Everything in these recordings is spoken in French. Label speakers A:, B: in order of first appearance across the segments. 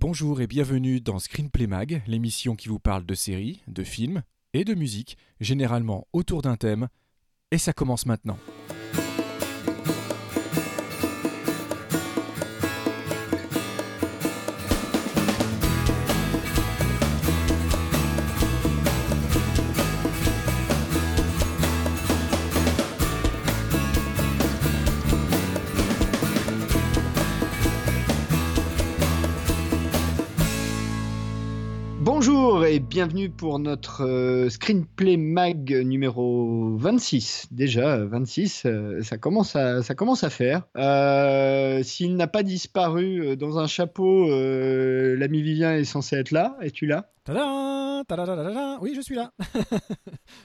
A: Bonjour et bienvenue dans Screenplay Mag, l'émission qui vous parle de séries, de films et de musique, généralement autour d'un thème. Et ça commence maintenant.
B: Bienvenue pour notre euh, Screenplay Mag numéro 26. Déjà, 26, euh, ça, commence à, ça commence à faire. Euh, S'il n'a pas disparu euh, dans un chapeau, euh, l'ami Vivien est censé être là. Es-tu là?
A: Tadam Tadadadadada Oui, je suis là.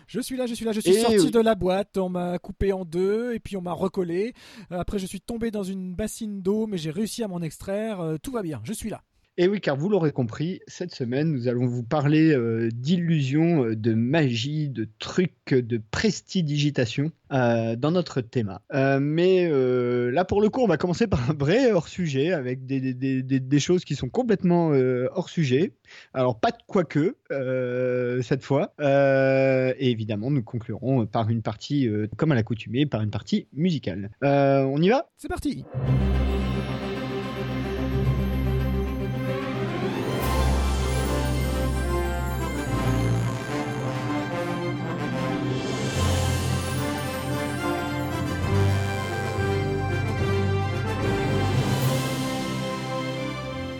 A: je suis là, je suis là. Je suis
B: Et
A: sorti
B: oui.
A: de la boîte. On m'a coupé en deux et puis on m'a recollé. Euh, Après, je suis tombé dans une bassine d'eau, mais j'ai réussi à m'en extraire. Euh, Tout va bien. Je suis là.
B: Et oui, car vous l'aurez compris, cette semaine, nous allons vous parler euh, d'illusions, euh, de magie, de trucs, de prestidigitation euh, dans notre thème. Euh, mais euh, là, pour le coup, on va commencer par un vrai hors-sujet, avec des, choses qui sont complètement euh, hors-sujet. Alors, pas de quoique, euh, cette fois. Euh, et évidemment, nous conclurons par une partie, euh, comme à l'accoutumée, par une partie musicale. Euh, on y va?
A: C'est parti.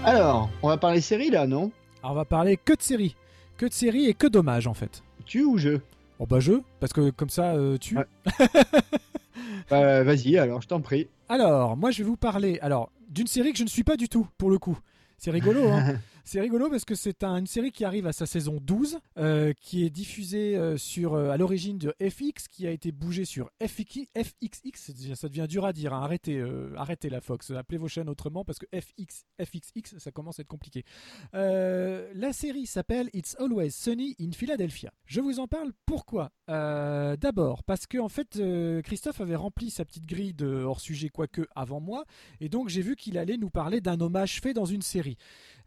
B: Alors, on va parler série, là, non?
A: Alors, on va parler que de séries. Que de séries et que d'hommages, en fait.
B: Tu ou je?
A: Oh bah je, parce que comme ça, euh, tu...
B: Ouais. Bah, Vas-y, alors, je t'en prie.
A: Alors, moi, je vais vous parler alors d'une série que je ne suis pas du tout, pour le coup. C'est rigolo, hein C'est rigolo parce que c'est un- une série qui arrive à sa saison 12, euh, qui est diffusée euh, sur, euh, à l'origine de FX, qui a été bougée sur FX, FXX. Ça devient dur à dire. hein. Arrêtez, arrêtez la Fox. Appelez vos chaînes autrement parce que FX, FXX, ça commence à être compliqué. La série s'appelle It's Always Sunny in Philadelphia. Je vous en parle pourquoi? D'abord parce que en fait Christophe avait rempli sa petite grille de hors sujet quoique avant moi et donc j'ai vu qu'il allait nous parler d'un hommage fait dans une série.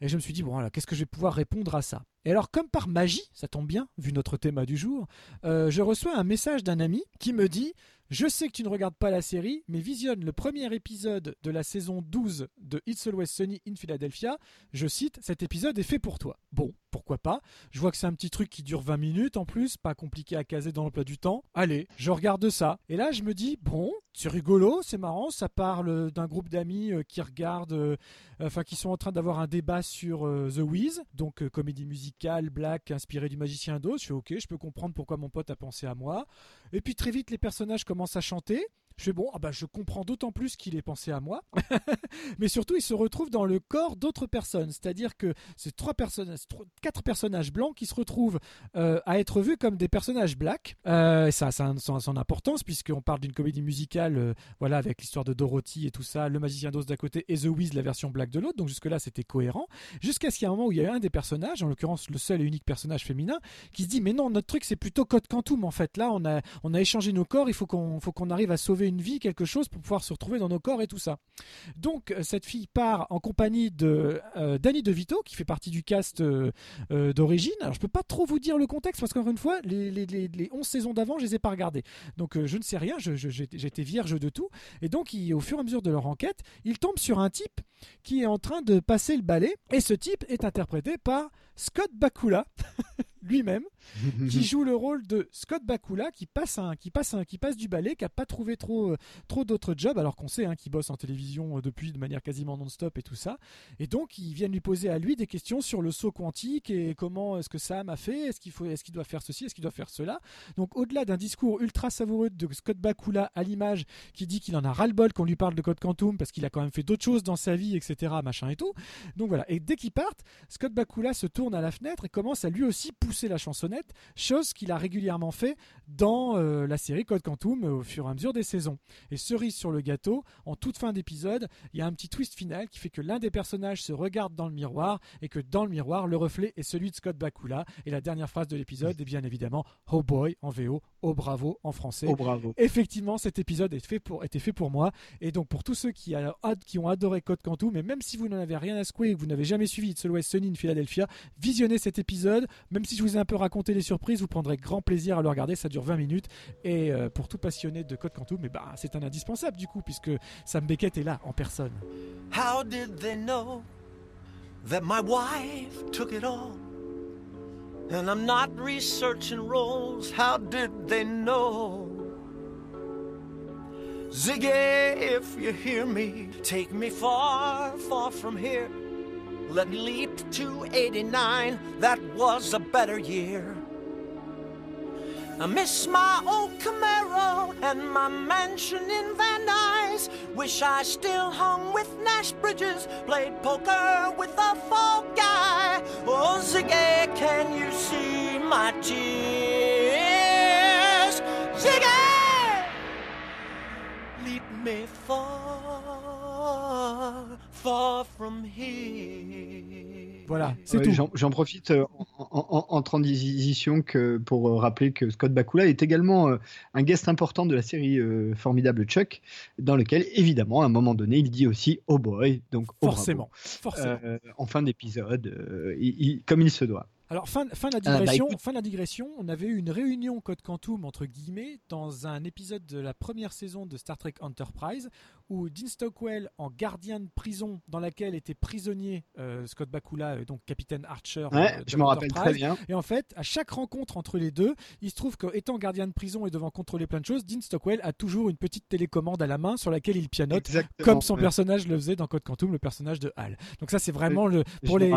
A: Et je me suis dit bon voilà qu'est-ce que je vais pouvoir répondre à ça? Et alors comme par magie, ça tombe bien vu notre thème du jour, euh, je reçois un message d'un ami qui me dit je sais que tu ne regardes pas la série, mais visionne le premier épisode de la saison 12 de It's Always Sunny in Philadelphia. Je cite, cet épisode est fait pour toi. Bon, pourquoi pas? Je vois que c'est un petit truc qui dure 20 minutes en plus, pas compliqué à caser dans l'emploi du temps. Allez, je regarde ça. Et là, je me dis, bon, c'est rigolo, c'est marrant, ça parle d'un groupe d'amis euh, qui regardent, euh, enfin qui sont en train d'avoir un débat sur euh, The Wiz, donc euh, comédie musicale, black, inspirée du magicien d'Oz. Je fais ok, je peux comprendre pourquoi mon pote a pensé à moi. Et puis très vite, les personnages commencent à chanter. Je fais bon, ah bah je comprends d'autant plus qu'il ait pensé à moi, mais surtout il se retrouve dans le corps d'autres personnes, c'est-à-dire que c'est trois personnages, quatre personnages blancs qui se retrouvent euh, à être vus comme des personnages blacks. Euh, ça, ça a son, son importance puisqu'on parle d'une comédie musicale, euh, voilà, avec l'histoire de Dorothy et tout ça, le magicien d'Oz d'un côté et The Wiz, la version black de l'autre. Donc jusque là c'était cohérent, jusqu'à ce qu'il y ait un moment où il y a un des personnages, en l'occurrence le seul et unique personnage féminin, qui se dit mais non notre truc c'est plutôt Code Quantum en fait là on a on a échangé nos corps il faut qu'on faut qu'on arrive à sauver une vie quelque chose pour pouvoir se retrouver dans nos corps et tout ça. Donc euh, cette fille part en compagnie de euh, Danny DeVito qui fait partie du cast euh, d'origine. Alors je peux pas trop vous dire le contexte parce qu'encore une fois les, les, les, les 11 saisons d'avant je les ai pas regardées. Donc je ne sais rien j'étais vierge de tout. Et donc au fur et à mesure de leur enquête ils tombent sur un type qui est en train de passer le balai. Et ce type est interprété par Scott Bakula lui-même qui joue le rôle de Scott Bakula qui passe un, qui passe un, qui passe du ballet qui a pas trouvé trop euh, trop d'autres jobs alors qu'on sait hein, qu'il bosse en télévision euh, depuis de manière quasiment non-stop et tout ça. Et donc ils viennent lui poser à lui des questions sur le saut quantique et comment est-ce que Sam a fait est-ce qu'il faut est-ce qu'il doit faire ceci est-ce qu'il doit faire cela. Donc au-delà d'un discours ultra savoureux de Scott Bakula à l'image qui dit qu'il en a ras-le-bol qu'on lui parle de Code Quantum parce qu'il a quand même fait d'autres choses dans sa vie etc machin et tout. Donc voilà. Et dès qu'ils partent Scott Bakula se tourne à la fenêtre et commence à lui aussi pousser la chansonnette, chose qu'il a régulièrement fait dans euh, la série Code Quantum au fur et à mesure des saisons. Et cerise sur le gâteau, en toute fin d'épisode, il y a un petit twist final qui fait que l'un des personnages se regarde dans le miroir et que dans le miroir, le reflet est celui de Scott Bakula. Et la dernière phrase de l'épisode est bien évidemment Oh boy en VO, Oh bravo en français.
B: Oh bravo.
A: Effectivement, cet épisode est fait pour, était fait pour moi. Et donc pour tous ceux qui, qui ont adoré Code Quantum, mais même si vous n'en avez rien à secouer et que vous n'avez jamais suivi It's Always Sunny in Philadelphia, visionnez cet épisode. Même si je vous ai un peu raconté les surprises, vous prendrez grand plaisir à le regarder. Ça dure 20 minutes. Et euh, pour tout passionné de Code Quantum, mais bah, c'est un indispensable du coup, puisque Sam Beckett est là en personne. How did they know that my wife took it all? And I'm not researching roles. How did they know? Ziggy, if you hear me, take me far, far from here. Let me leap to 89, that was a better year. I miss my old Camaro and my mansion in Van Nuys. Wish I still hung with Nash Bridges, played poker with a folk guy. Oh, Ziggy, can you see my tears? Ziggy, lead me far, far from here. Voilà, c'est tout.
B: J'en profite euh, en, transition que, pour euh, rappeler que Scott Bakula est également euh, un guest important de la série formidable Chuck, dans lequel, évidemment, à un moment donné, il dit aussi Oh boy, donc
A: oh forcément, forcément.
B: en fin d'épisode, comme il se doit.
A: Alors, fin, fin, de la ah, bah, digression, fin de la digression, on avait eu une réunion Code Quantum, entre guillemets, dans un épisode de la première saison de Star Trek Enterprise, où Dean Stockwell, en gardien de prison dans laquelle était prisonnier euh, Scott Bakula, donc capitaine Archer.
B: Ouais, je m'en rappelle très bien.
A: Et en fait, à chaque rencontre entre les deux, il se trouve qu'étant gardien de prison et devant contrôler plein de choses, Dean Stockwell a toujours une petite télécommande à la main sur laquelle il pianote, comme son personnage le faisait dans Code Quantum, le personnage de Hal. Donc ça, c'est vraiment le pour les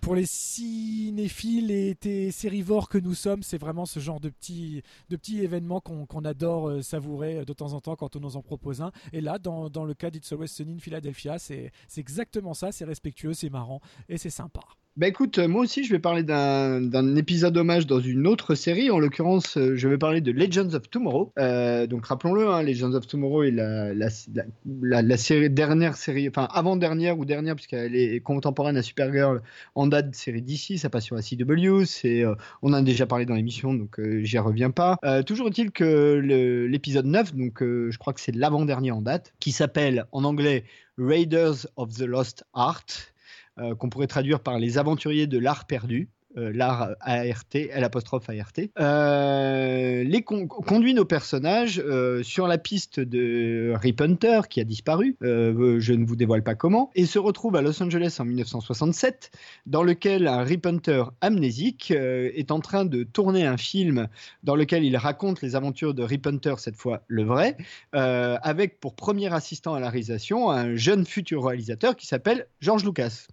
A: pour les cinéphiles et sérivores que nous sommes, c'est vraiment ce genre de petits, de petits événements qu'on adore euh, savourer euh, de temps en temps quand on nous en propose un. Et là, dans, le cas d'It's Always Sunny in Philadelphia, c'est exactement ça, c'est respectueux, c'est marrant et c'est sympa.
B: Bah écoute, euh, moi aussi je vais parler d'un épisode hommage dans une autre série. En l'occurrence, euh, je vais parler de Legends of Tomorrow. Euh, donc rappelons-le, hein, Legends of Tomorrow est la, dernière série, enfin avant-dernière ou dernière, puisqu'elle est contemporaine à Supergirl en date de série d'ici. Ça passe sur la CW. C'est, on en a déjà parlé dans l'émission, donc j'y reviens pas. toujours est-il que l'épisode 9, donc je crois que c'est l'avant-dernier en date, qui s'appelle en anglais Raiders of the Lost Art. Euh, qu'on pourrait traduire par les aventuriers de l'art perdu. Euh, l'art ART, l'apostrophe ART, euh, les conduit nos personnages sur la piste de Rip Hunter qui a disparu, je ne vous dévoile pas comment, et se retrouve à Los Angeles en 1967, dans lequel un Rip Hunter amnésique est en train de tourner un film dans lequel il raconte les aventures de Rip Hunter, cette fois le vrai, avec pour premier assistant à la réalisation un jeune futur réalisateur qui s'appelle George Lucas.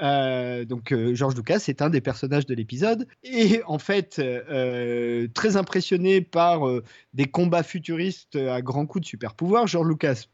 B: Euh, donc euh, George Lucas est un des personnages de l'épisode et en fait euh, très impressionné par des combats futuristes à grands coups de super pouvoir, George Lucas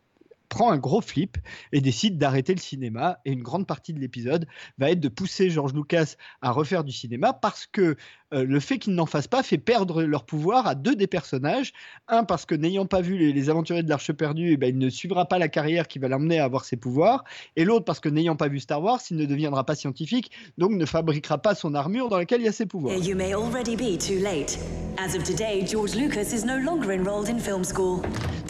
B: prend un gros flip et décide d'arrêter le cinéma. Et une grande partie de l'épisode va être de pousser George Lucas à refaire du cinéma parce que euh, le fait qu'ils n'en fassent pas fait perdre leur pouvoir à deux des personnages. Un, parce que n'ayant pas vu les, aventuriers de l'Arche perdue, eh ben, il ne suivra pas la carrière qui va l'amener à avoir ses pouvoirs. Et l'autre, parce que n'ayant pas vu Star Wars, il ne deviendra pas scientifique, donc ne fabriquera pas son armure dans laquelle il y a ses pouvoirs.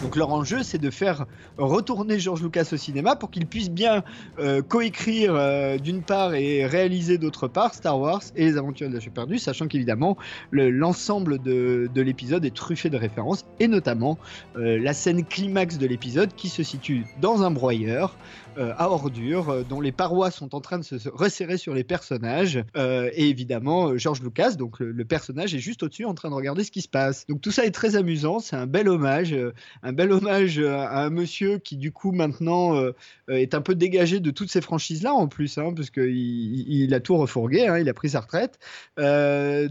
B: Donc leur enjeu, c'est de faire retourner George Lucas au cinéma pour qu'il puisse bien euh, coécrire euh, d'une part et réaliser d'autre part Star Wars et les aventures de l'Arche perdue, sachant qu'évidemment, l'ensemble de, l'épisode est truffé de références, et notamment euh, la scène climax de l'épisode qui se situe dans un broyeur à ordures, euh, dont les parois sont en train de se resserrer sur les personnages. Euh, et évidemment, George Lucas, donc le, personnage, est juste au-dessus en train de regarder ce qui se passe. Donc tout ça est très amusant, c'est un bel hommage, un bel hommage à un monsieur qui du coup maintenant est un peu dégagé de toutes ces franchises-là en plus, hein, parce qu'il il a tout refourgué, hein, il a pris sa retraite.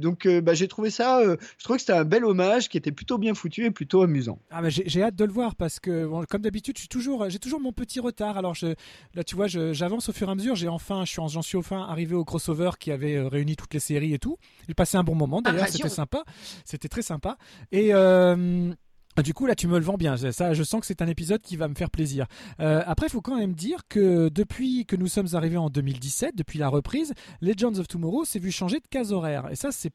B: donc bah, j'ai trouvé ça, je trouvais que c'était un bel hommage qui était plutôt bien foutu et plutôt amusant.
A: Ah j'ai hâte de le voir parce que comme d'habitude, j'ai toujours, toujours mon petit retard. Alors je, là tu vois, j'avance au fur et à mesure. J'ai enfin, j'en suis enfin arrivé au crossover qui avait réuni toutes les séries et tout. J'ai passé un bon moment d'ailleurs, c'était sympa, c'était très sympa. Et ah, du coup, là, tu me le vends bien. Ça, je sens que c'est un épisode qui va me faire plaisir. Euh, après, il faut quand même dire que depuis que nous sommes arrivés en 2017, depuis la reprise, Legends of Tomorrow s'est vu changer de case horaire. Et ça, c'est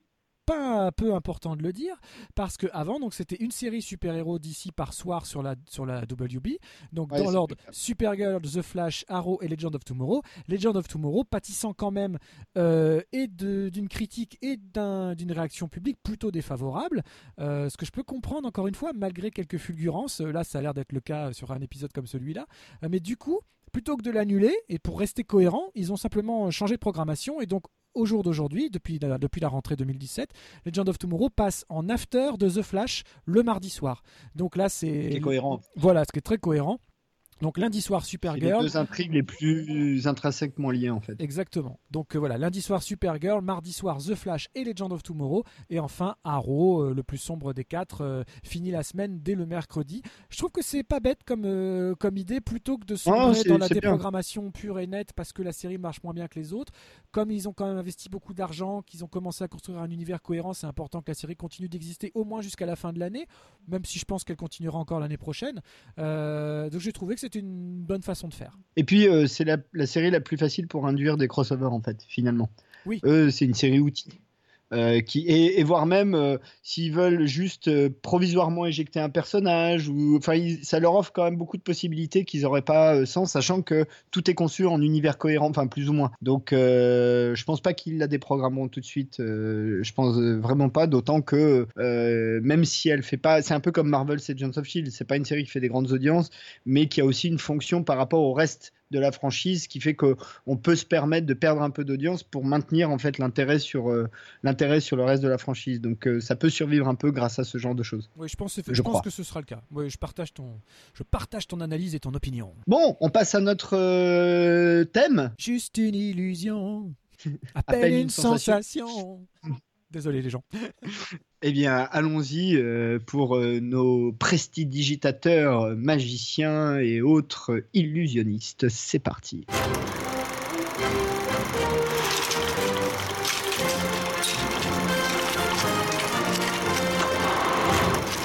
A: pas peu important de le dire parce que avant donc c'était une série super-héros d'ici par soir sur la sur la WB donc dans l'ordre Supergirl, The Flash, Arrow et Legend of Tomorrow. Legend of Tomorrow pâtissant quand même euh, et d'une critique et d'une réaction publique plutôt défavorable, euh, ce que je peux comprendre encore une fois malgré quelques fulgurances. Là, ça a l'air d'être le cas sur un épisode comme celui-là, euh, mais du coup plutôt que de l'annuler et pour rester cohérent, ils ont simplement changé de programmation et donc au jour d'aujourd'hui, depuis la, depuis la rentrée 2017, Legend of Tomorrow passe en after de The Flash le mardi soir. Donc là, c'est.
B: cohérent.
A: Voilà, ce qui est très cohérent. Donc lundi soir Supergirl.
B: Les deux intrigues les plus intrinsèquement liées en fait.
A: Exactement. Donc euh, voilà, lundi soir Supergirl, mardi soir The Flash et Legend of Tomorrow, et enfin Arrow, euh, le plus sombre des quatre, euh, finit la semaine dès le mercredi. Je trouve que c'est pas bête comme, comme idée, plutôt que de sombrer oh, dans la déprogrammation pure et nette parce que la série marche moins bien que les autres. Comme ils ont quand même investi beaucoup d'argent, qu'ils ont commencé à construire un univers cohérent, c'est important que la série continue d'exister au moins jusqu'à la fin de l'année, même si je pense qu'elle continuera encore l'année prochaine. donc j'ai trouvé que c'était une bonne façon de faire.
B: Et puis, euh, c'est la, la, série la plus facile pour induire des crossovers, en fait, finalement.
A: Oui.
B: Eux, c'est une série outil. Euh, qui, et, voire même euh, s'ils veulent juste euh, provisoirement éjecter un personnage, ou enfin ça leur offre quand même beaucoup de possibilités qu'ils n'auraient pas sans, sachant que tout est conçu en univers cohérent, enfin plus ou moins. Donc je pense pas qu'ils la déprogrammeront tout de suite. je pense vraiment pas, d'autant que même si elle fait pas, c'est un peu comme Marvel, c'est Agents of Shield, c'est pas une série qui fait des grandes audiences, mais qui a aussi une fonction par rapport au reste de la franchise qui fait qu'on peut se permettre de perdre un peu d'audience pour maintenir en fait l'intérêt sur euh, l'intérêt sur le reste de la franchise. Donc euh, ça peut survivre un peu grâce à ce genre de choses.
A: Oui, je pense, je, pense que ce sera le cas. Oui, je partage ton je partage ton analyse et ton opinion.
B: Bon, on passe à notre euh, thème.
A: Juste une illusion. À peine, une, sensation. Désolé les gens.
B: eh bien, allons-y euh, pour euh, nos prestidigitateurs, magiciens et autres illusionnistes. C'est parti.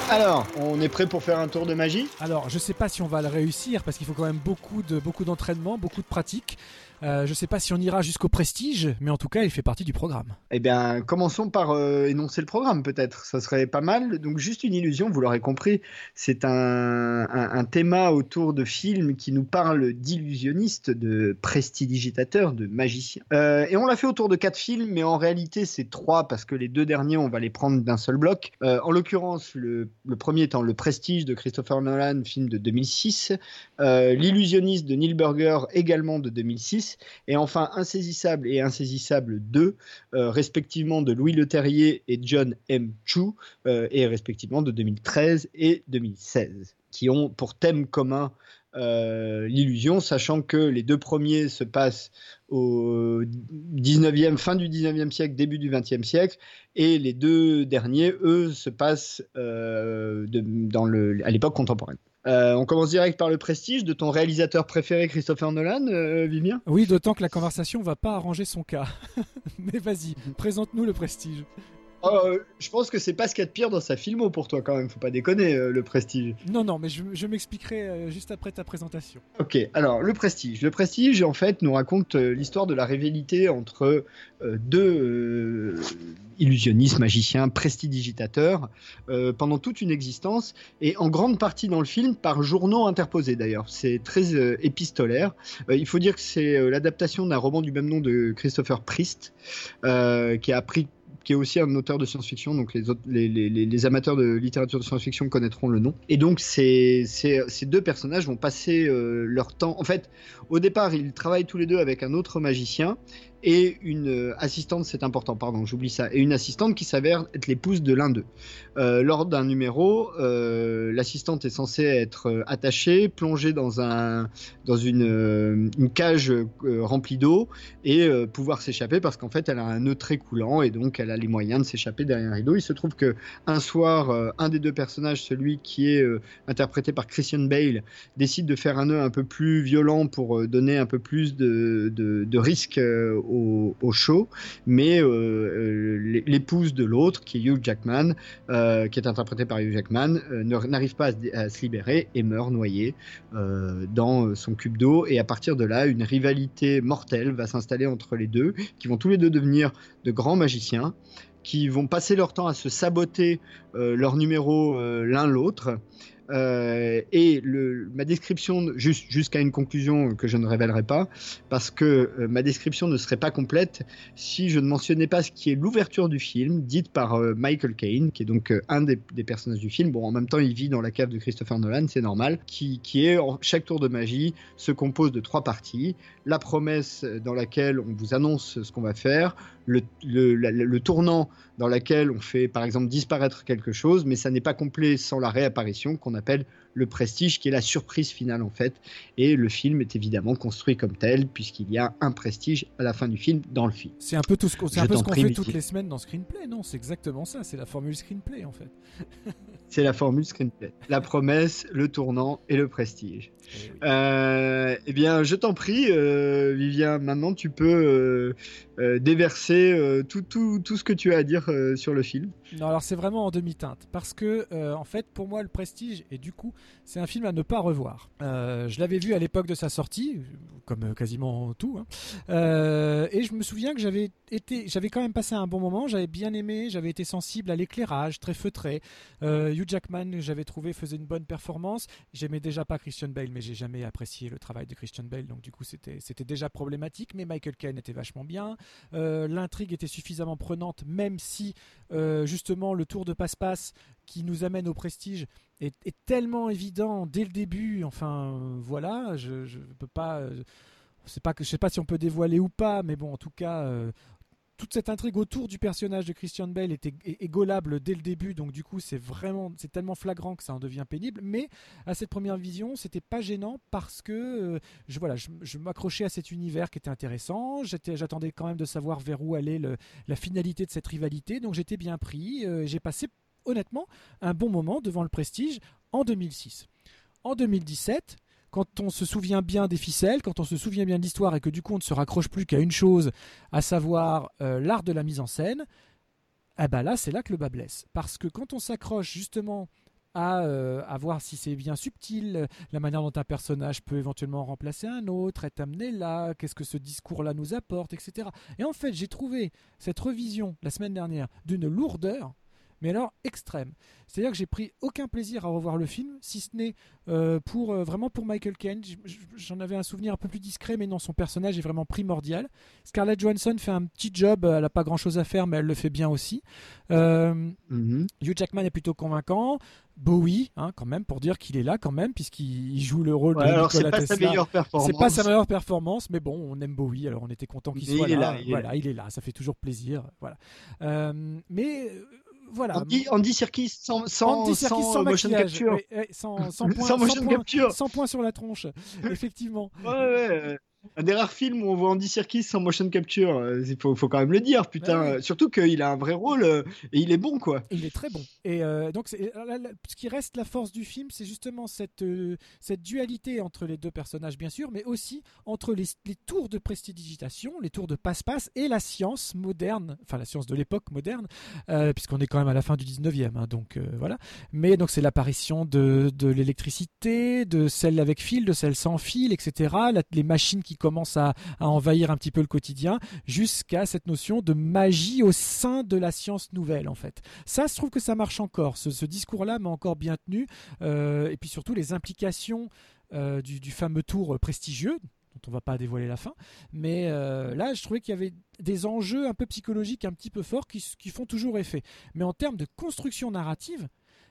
B: Alors, on est prêt pour faire un tour de magie?
A: Alors, je sais pas si on va le réussir parce qu'il faut quand même beaucoup de beaucoup d'entraînement, beaucoup de pratique. Euh, je ne sais pas si on ira jusqu'au prestige, mais en tout cas, il fait partie du programme.
B: Eh bien, commençons par euh, énoncer le programme, peut-être. Ça serait pas mal. Donc, juste une illusion, vous l'aurez compris, c'est un, un, thème autour de films qui nous parle d'illusionnistes, de prestidigitateurs, de magiciens. Euh, et on l'a fait autour de quatre films, mais en réalité, c'est trois parce que les deux derniers, on va les prendre d'un seul bloc. en l'occurrence, le, le, premier étant Le Prestige de Christopher Nolan, film de 2006. L'illusionniste de Neil Burger, également de 2006 et enfin Insaisissable et Insaisissable 2, euh, respectivement de Louis Leterrier et John M. Chu, euh, et respectivement de 2013 et 2016, qui ont pour thème commun euh, l'illusion, sachant que les deux premiers se passent au 19e, fin du 19e siècle, début du 20e siècle, et les deux derniers, eux, se passent à l'époque contemporaine. Euh, on commence direct par le prestige de ton réalisateur préféré, Christopher Nolan, euh,
A: Oui, d'autant que la conversation va pas arranger son cas. Mais vas-y, présente-nous le prestige.
B: Oh, euh, je pense que c'est pas ce qu'il y a de pire dans sa filmo pour toi quand même, faut pas déconner euh, le prestige.
A: Non, non, mais je, m'expliquerai euh, juste après ta présentation.
B: Ok, alors le prestige. Le prestige en fait nous raconte l'histoire de la rivalité entre deux illusionnistes, magiciens, prestidigitateurs pendant toute une existence et en grande partie dans le film par journaux interposés d'ailleurs. C'est très épistolaire. il faut dire que c'est l'adaptation d'un roman du même nom de Christopher Priest qui a pris qui est aussi un auteur de science-fiction, donc les, amateurs de littérature de science-fiction connaîtront le nom. Et donc ces, ces, ces deux personnages vont passer euh, leur temps. En fait, au départ, ils travaillent tous les deux avec un autre magicien et une euh, assistante, c'est important, pardon, j'oublie ça, et une assistante qui s'avère être l'épouse de l'un d'eux. Euh, lors d'un numéro, euh, l'assistante est censée être attachée, plongée dans, un, dans une, cage remplie d'eau et pouvoir s'échapper parce qu'en fait elle a un nœud très coulant et donc elle a les moyens de s'échapper derrière un rideau. Il se trouve que un soir, un des deux personnages, celui qui est interprété par Christian Bale, décide de faire un nœud un peu plus violent pour donner un peu plus de, de, risque au, show, mais l'épouse de l'autre, qui est Hugh Jackman, qui est interprété par Hugh Jackman, n'arrive pas à se, libérer et meurt noyé dans son cube d'eau. Et à partir de là, une rivalité mortelle va s'installer entre les deux, qui vont tous les deux devenir de grands magiciens, qui vont passer leur temps à se saboter euh, leurs numéros euh, l'un l'autre. Euh, et ma description, jusqu'à une conclusion que je ne révélerai pas, parce que euh, ma description ne serait pas complète si je ne mentionnais pas ce qui est l'ouverture du film, dite par euh, Michael Caine, qui est donc un des, des, personnages du film. Bon, en même temps, il vit dans la cave de Christopher Nolan, c'est normal, qui, qui est, chaque tour de magie se compose de trois parties. La promesse dans laquelle on vous annonce ce qu'on va faire, le, le, le, tournant dans lequel on fait par exemple disparaître quelque chose, mais ça n'est pas complet sans la réapparition qu'on appelle le prestige, qui est la surprise finale en fait. Et le film est évidemment construit comme tel, puisqu'il y a un prestige à la fin du film dans le film.
A: C'est un peu tout ce qu'on fait toutes les semaines dans Screenplay, non? C'est exactement ça, c'est la formule Screenplay en fait.
B: c'est la formule Screenplay. La promesse, le tournant et le prestige. Eh, euh, eh bien, je t'en prie, euh, Vivien, maintenant tu peux euh, déverser tout, tout, tout, ce que tu as à dire sur le film.
A: Non, alors c'est vraiment en demi-teinte, parce que en fait, pour moi, le prestige, et du coup, c'est un film à ne pas revoir. je l'avais vu à l'époque de sa sortie, comme quasiment tout, hein. et je me souviens que j'avais été, j'avais quand même passé un bon moment, j'avais bien aimé, j'avais été sensible à l'éclairage, très feutré. Hugh Jackman, j'avais trouvé, faisait une bonne performance. J'aimais déjà pas Christian Bale, mais j'ai jamais apprécié le travail de Christian Bale, donc du coup c'était déjà problématique. Mais Michael Caine était vachement bien, euh, l'intrigue était suffisamment prenante, même si euh, justement le tour de passe-passe qui nous amène au prestige est, tellement évident dès le début. Enfin voilà, je je peux pas. Euh, pas que je sais pas si on peut dévoiler ou pas, mais bon, en tout cas, toute cette intrigue autour du personnage de Christian Bale était est, dès le début, donc du coup c'est vraiment c'est tellement flagrant que ça en devient pénible. Mais à cette première vision, c'était pas gênant parce que euh, je voilà, je, m'accrochais à cet univers qui était intéressant. j'attendais quand même de savoir vers où allait la finalité de cette rivalité, donc j'étais bien pris. Euh, j'ai passé honnêtement un bon moment devant le Prestige en 2006. En 2017, quand on se souvient bien des ficelles, quand on se souvient bien de l'histoire et que du coup on ne se raccroche plus qu'à une chose, à savoir euh, l'art de la mise en scène, eh ben là c'est là que le bas blesse. Parce que quand on s'accroche justement à, euh, à, voir si c'est bien subtil, la manière dont un personnage peut éventuellement remplacer un autre, être amené là, qu'est-ce que ce discours-là nous apporte, etc. Et en fait j'ai trouvé cette revision la semaine dernière d'une lourdeur mais alors extrême. C'est-à-dire que j'ai pris aucun plaisir à revoir le film, si ce n'est euh, pour euh, vraiment pour Michael Caine. J'en avais un souvenir un peu plus discret, mais non, son personnage est vraiment primordial. Scarlett Johansson fait un petit job, elle n'a pas grand-chose à faire, mais elle le fait bien aussi. Euh, mm-hmm. Hugh Jackman est plutôt convaincant. Bowie, hein, quand même, pour dire qu'il est là quand même, puisqu'il joue le rôle de alors Nikola
B: pas Sa meilleure performance.
A: C'est pas sa meilleure performance, mais bon, on aime Bowie, alors on était content qu'il soit là. voilà, il est là, ça fait toujours plaisir. Voilà. mais voilà.
B: Andy, Serkis sans, sans, sans, motion capture.
A: sans, sans, point, sans, motion capture. sans point sur la tronche, effectivement.
B: Ouais, ouais un des rares films où on voit Andy Serkis sans motion capture. Euh, il faut, faut, quand même le dire, putain. Surtout qu'il a un vrai rôle euh, et il est bon, quoi.
A: Il est très bon. Et euh, donc, ce qui reste la force du film, c'est justement cette, cette dualité entre les deux personnages, bien sûr, mais aussi entre les, les tours de prestidigitation, les tours de passe-passe et la science moderne, enfin la science de l'époque moderne, puisqu'on est quand même à la fin du 19e. Hein, donc voilà. Mais donc, c'est l'apparition de, de l'électricité, de celle avec fil, de celle sans fil, etc. les machines qui commence à, envahir un petit peu le quotidien, jusqu'à cette notion de magie au sein de la science nouvelle, en fait. Ça, je trouve que ça marche encore. Ce, discours-là m'a encore bien tenu. Euh, et puis surtout, les implications euh, du, fameux tour prestigieux, dont on va pas dévoiler la fin. Mais euh, là, je trouvais qu'il y avait des enjeux un peu psychologiques, un petit peu forts, qui font toujours effet. Mais en termes de construction narrative,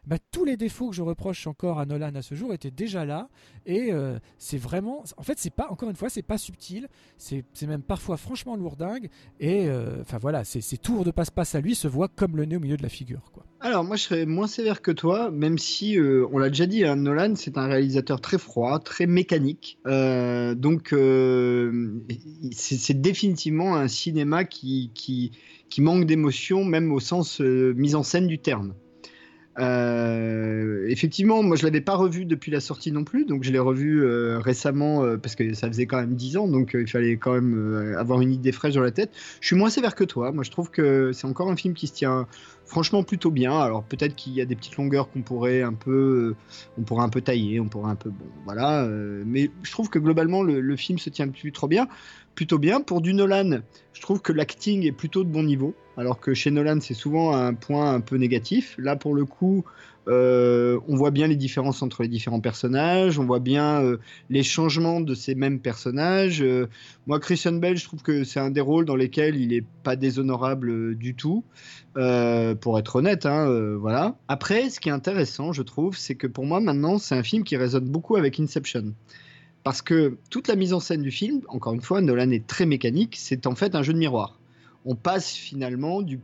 A: bah, tous les défauts que je reproche encore à Nolan à ce jour étaient déjà là. Et euh, c'est vraiment. En fait, c'est pas, encore une fois, c'est pas subtil. C'est même parfois franchement lourdingue. Et euh, enfin voilà, ces tours de passe-passe à lui se voient comme le nez au milieu de la figure.
B: Alors, moi, je serais moins sévère que toi, même si, euh, on l'a déjà dit, hein, Nolan, c'est un réalisateur très froid, très mécanique. donc, c'est définitivement un cinéma qui, qui manque d'émotion, même au sens mise en scène du terme. Euh, effectivement, moi je l'avais pas revu depuis la sortie non plus, donc je l'ai revu euh, récemment euh, parce que ça faisait quand même 10 ans, donc il fallait quand même avoir une idée fraîche dans la tête. Je suis moins sévère que toi. Moi je trouve que c'est encore un film qui se tient franchement plutôt bien. Alors peut-être qu'il y a des petites longueurs qu'on pourrait un peu, on pourrait un peu tailler, on pourrait un peu bon, voilà. mais je trouve que globalement le, le film se tient trop bien plutôt bien. Pour du Nolan, je trouve que l'acting est plutôt de bon niveau, alors que chez Nolan, c'est souvent un point un peu négatif. Là, pour le coup, euh, on voit bien les différences entre les différents personnages, on voit bien euh, les changements de ces mêmes personnages. Euh, moi, Christian Bale, je trouve que c'est un des rôles dans lesquels il n'est pas déshonorable du tout, pour être honnête. Hein, voilà. Après, ce qui est intéressant, je trouve, c'est que pour moi, maintenant, c'est un film qui résonne beaucoup avec Inception. Parce que toute la mise en scène du film, encore une fois, Nolan est très mécanique, c'est en fait un jeu de miroir. On passe finalement du,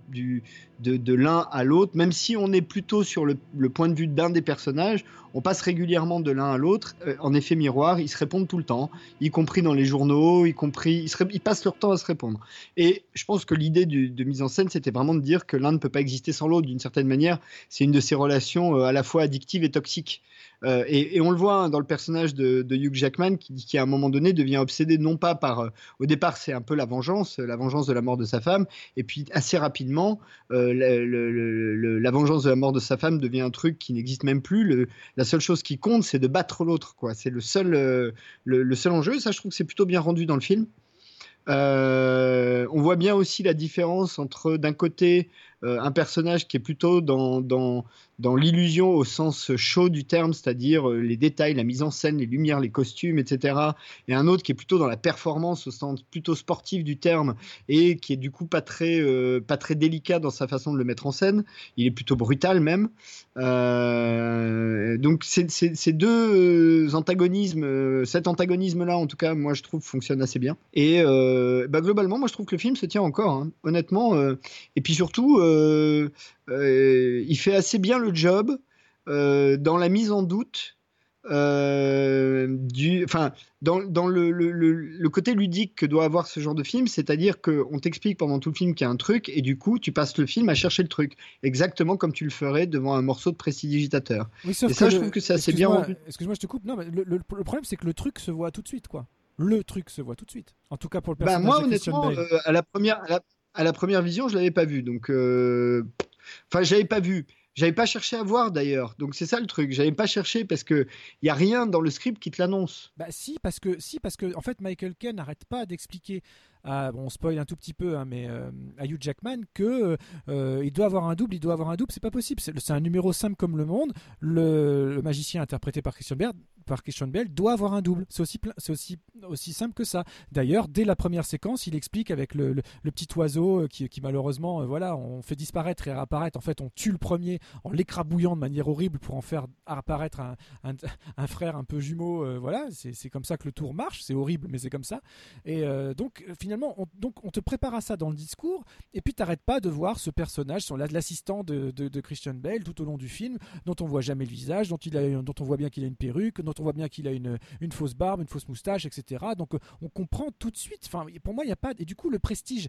B: de, l'un à l'autre, même si on est plutôt sur le, point de vue d'un des personnages, on passe régulièrement de l'un à l'autre. Euh, en effet miroir, ils se répondent tout le temps, y compris dans les journaux, y compris, ils, passent leur temps à se répondre. Et je pense que l'idée de mise en scène, c'était vraiment de dire que l'un ne peut pas exister sans l'autre. D'une certaine manière, c'est une de ces relations euh, à la fois addictives et toxiques. Euh, et, on le voit hein, dans le personnage de, Hugh Jackman qui, qui, à un moment donné devient obsédé non pas par euh, au départ c'est un peu la vengeance la vengeance de la mort de sa femme et puis assez rapidement euh, la vengeance de la mort de sa femme devient un truc qui n'existe même plus. La seule chose qui compte c'est de battre l'autre quoi. C'est le seul le, seul enjeu. Ça je trouve que c'est plutôt bien rendu dans le film. On voit bien aussi la différence entre d'un côté un personnage qui est plutôt dans, dans, dans l'illusion au sens chaud du terme, c'est-à-dire euh, les détails, la mise en scène, les lumières, les costumes, etc. Et un autre qui est plutôt dans la performance au sens plutôt sportif du terme et qui est du coup pas très, euh, pas très délicat dans sa façon de le mettre en scène. Il est plutôt brutal même. Euh, donc ces deux antagonismes, cet antagonisme-là en tout cas, moi je trouve fonctionne assez bien. Et bah, globalement, moi je trouve que le film se tient encore, hein, honnêtement. et puis surtout, euh, il fait assez bien le job euh, dans la mise en doute euh, du, enfin, dans, dans le, le, le, côté ludique que doit avoir ce genre de film, c'est-à-dire qu'on t'explique pendant tout le film qu'il y a un truc et du coup tu passes le film à chercher le truc, exactement comme tu le ferais devant un morceau de prestidigitateur.
A: Oui, et ça, je trouve que c'est assez bien rendu. Excuse-moi, je te coupe. Non, mais le, problème c'est que le truc se voit tout de suite, quoi. Le truc se voit tout de suite. En tout cas pour le bah, personnage.
B: Bah moi, honnêtement, à la première, à la, première vision, je l'avais pas vu, donc. Enfin, j'avais pas vu. J'avais pas cherché à voir d'ailleurs. Donc c'est ça le truc. J'avais pas cherché parce que il y a rien dans le script qui te l'annonce.
A: Bah si parce que si parce que en fait Michael Ken n'arrête pas d'expliquer à, bon, on spoil un tout petit peu, hein, mais euh, à Hugh Jackman que euh, il doit avoir un double, il doit avoir un double, c'est pas possible. C'est un numéro simple comme le monde. Le, magicien interprété par Christian Bale, Christian doit avoir un double. C'est aussi, simple que ça. D'ailleurs, dès la première séquence, il explique avec le, petit oiseau euh, qui, malheureusement, voilà, on fait disparaître et réapparaître. En fait, on tue le premier en l'écrabouillant de manière horrible pour en faire apparaître un, un, un frère un peu jumeau. voilà, c'est comme ça que le tour marche. C'est horrible, mais c'est comme ça. Et donc, finalement, finalement, on, donc, on te prépare à ça dans le discours, et puis t'arrêtes pas de voir ce personnage, l'assistant de, de, Christian Bale tout au long du film, dont on voit jamais le visage, dont, on voit bien qu'il a une perruque, dont on voit bien qu'il a une, une fausse barbe, une fausse moustache, etc. Donc on comprend tout de suite. Enfin, pour moi, il n'y a pas. Et du coup, le prestige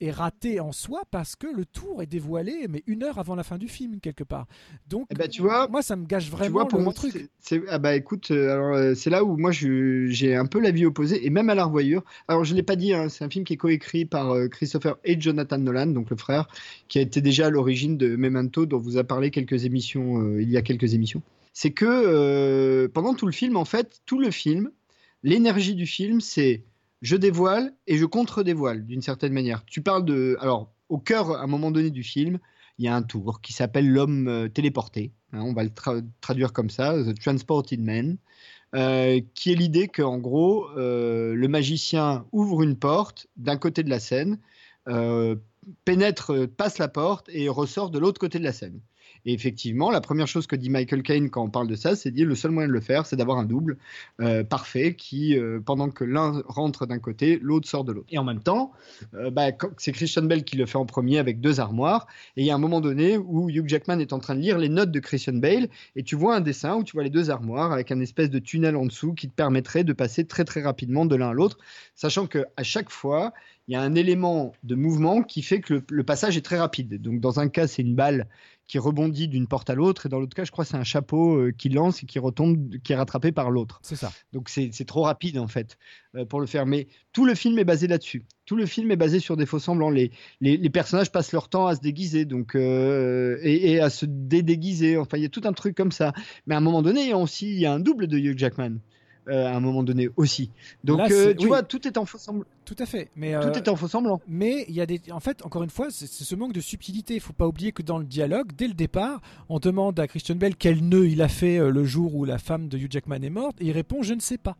A: est raté en soi parce que le tour est dévoilé mais une heure avant la fin du film quelque part. Donc
B: eh ben, tu vois,
A: moi ça me gâche vraiment pour mon truc.
B: ah bah écoute, euh, alors euh, c'est là où moi j'ai un peu l'avis opposé et même à la revoyure. Alors je l'ai pas dit, hein, c'est un film qui est coécrit par euh, Christopher et Jonathan Nolan, donc le frère, qui a été déjà à l'origine de Memento dont vous a parlé quelques émissions il y a quelques émissions. C'est que pendant tout le film en fait, tout le film, l'énergie du film c'est je dévoile et je contre-dévoile d'une certaine manière. Tu parles de. Alors, au cœur, à un moment donné du film, il y a un tour qui s'appelle L'homme euh, téléporté. Hein, on va le traduire comme ça, The Transported Man. Euh, qui est l'idée qu'en gros, euh, le magicien ouvre une porte d'un côté de la scène, pénètre, passe la porte et ressort de l'autre côté de la scène. Et effectivement, la première chose que dit Michael Caine quand on parle de ça, c'est dire le seul moyen de le faire, c'est d'avoir un double euh, parfait qui, euh, pendant que l'un rentre d'un côté, l'autre sort de l'autre. Et en même temps, euh, bah, c'est Christian Bell qui le fait en premier avec deux armoires. Et il y a un moment donné où Hugh Jackman est en train de lire les notes de Christian Bale et tu vois un dessin où tu vois les deux armoires avec un espèce de tunnel en dessous qui te permettrait de passer très très rapidement de l'un à l'autre, sachant que à chaque fois, il y a un élément de mouvement qui fait que le, passage est très rapide. Donc dans un cas, c'est une balle qui rebondit d'une porte à l'autre, et dans l'autre cas, je crois c'est un chapeau euh, qui lance et qui retombe, qui est rattrapé par l'autre.
A: C'est ça.
B: Donc c'est trop rapide en fait euh, pour le faire. Mais tout le film est basé là-dessus. Tout le film est basé sur des faux semblants. Les, les, personnages passent leur temps à se déguiser donc, euh, et, à se dédéguiser. Enfin, il y a tout un truc comme ça. Mais à un moment donné, il y a aussi il y a un double de Hugh Jackman. Euh, à un moment donné aussi. Donc euh, tu vois, tout est en faux semblant.
A: Tout à fait. Mais
B: tout
A: euh,
B: est en faux semblant.
A: Mais il y a des, en fait, encore une fois, c'est ce manque de subtilité. Il faut pas oublier que dans le dialogue, dès le départ, on demande à Christian Bell quel nœud il a fait le jour où la femme de Hugh Jackman est morte, et il répond je ne sais pas.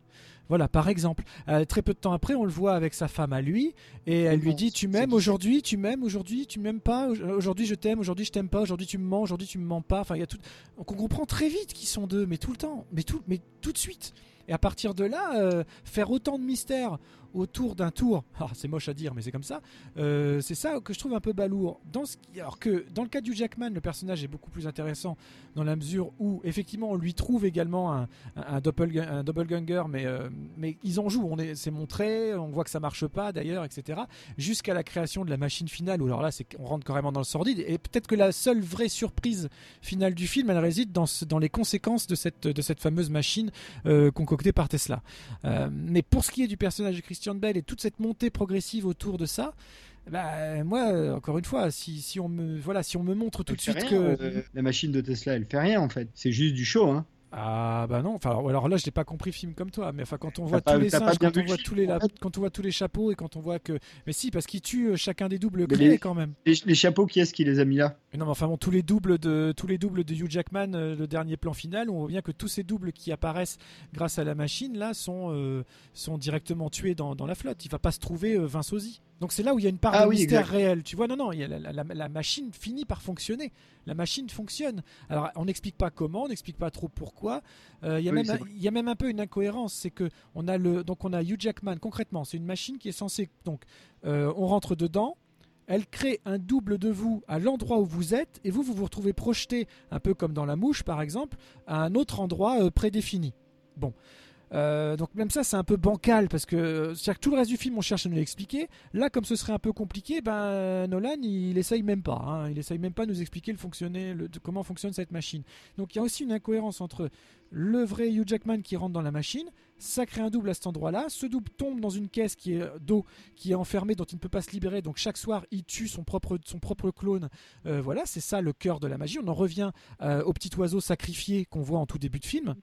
A: Voilà, par exemple. très peu de temps après, on le voit avec sa femme à lui, et elle lui dit Tu m'aimes aujourd'hui, tu m'aimes aujourd'hui, tu m'aimes pas, aujourd'hui je t'aime, aujourd'hui je t'aime pas, aujourd'hui tu me mens, aujourd'hui tu me mens pas. Enfin, il y a tout. on comprend très vite qu'ils sont deux, mais tout le temps, mais tout, mais tout de suite. Et à partir de là, euh, faire autant de mystères autour d'un tour, ah, c'est moche à dire, mais c'est comme ça, euh, c'est ça que je trouve un peu balourd. Dans ce, alors que dans le cas du Jackman, le personnage est beaucoup plus intéressant dans la mesure où, effectivement, on lui trouve également un, un, doppelganger, mais, euh, mais ils en jouent, c'est montré, on voit que ça marche pas d'ailleurs, etc. Jusqu'à la création de la machine finale, où alors là, on rentre carrément dans le sordide, et peut-être que la seule vraie surprise finale du film, elle réside dans, dans les conséquences de cette, de cette fameuse machine euh, concoctée par Tesla. mais pour ce qui est du personnage de Christian Et toute cette montée progressive autour de ça, bah, moi, encore une fois, si, si, on me voilà, si on me montre tout de suite que
B: euh, la machine de Tesla, elle fait rien en fait. C'est juste du show, hein.
A: Ah bah non, enfin alors là je n'ai pas compris le film comme toi, mais enfin quand on voit tous les singes, quand on voit tous les quand on voit tous les chapeaux et quand on voit que mais si parce qu'il tue euh, chacun des doubles clés quand même.
B: Les, chapeaux qui est-ce qui les a mis là?
A: Non mais enfin bon tous les doubles de tous les doubles de Hugh Jackman euh, le dernier plan final, on voit bien que tous ces doubles qui apparaissent grâce à la machine là sont euh, sont directement tués dans, dans, la flotte. Il va pas se trouver Vince Ozzy. Donc c'est là où il y a une part ah de mystère réel. Tu vois, non, non, la, machine finit par fonctionner. La machine fonctionne. Alors on n'explique pas comment, on n'explique pas trop pourquoi. Euh, il, y a même, il y a même un peu une incohérence, c'est que on a le, donc on a Hugh Jackman concrètement. C'est une machine qui est censée, donc euh, on rentre dedans. Elle crée un double de vous à l'endroit où vous êtes et vous, vous vous retrouvez projeté, un peu comme dans la mouche par exemple, à un autre endroit euh, prédéfini. Bon. Euh, donc même ça c'est un peu bancal parce que c'est que tout le reste du film on cherche à nous l'expliquer. Là comme ce serait un peu compliqué, ben Nolan il, essaye même pas. Hein. il essaye même pas de nous expliquer le fonctionner, comment fonctionne cette machine. Donc il y a aussi une incohérence entre le vrai Hugh Jackman qui rentre dans la machine, ça crée un double à cet endroit-là, ce double tombe dans une caisse qui est d'eau qui est enfermée dont il ne peut pas se libérer. Donc chaque soir il tue son propre son propre clone. Euh, voilà c'est ça le cœur de la magie. On en revient euh, au petit oiseau sacrifié qu'on voit en tout début de film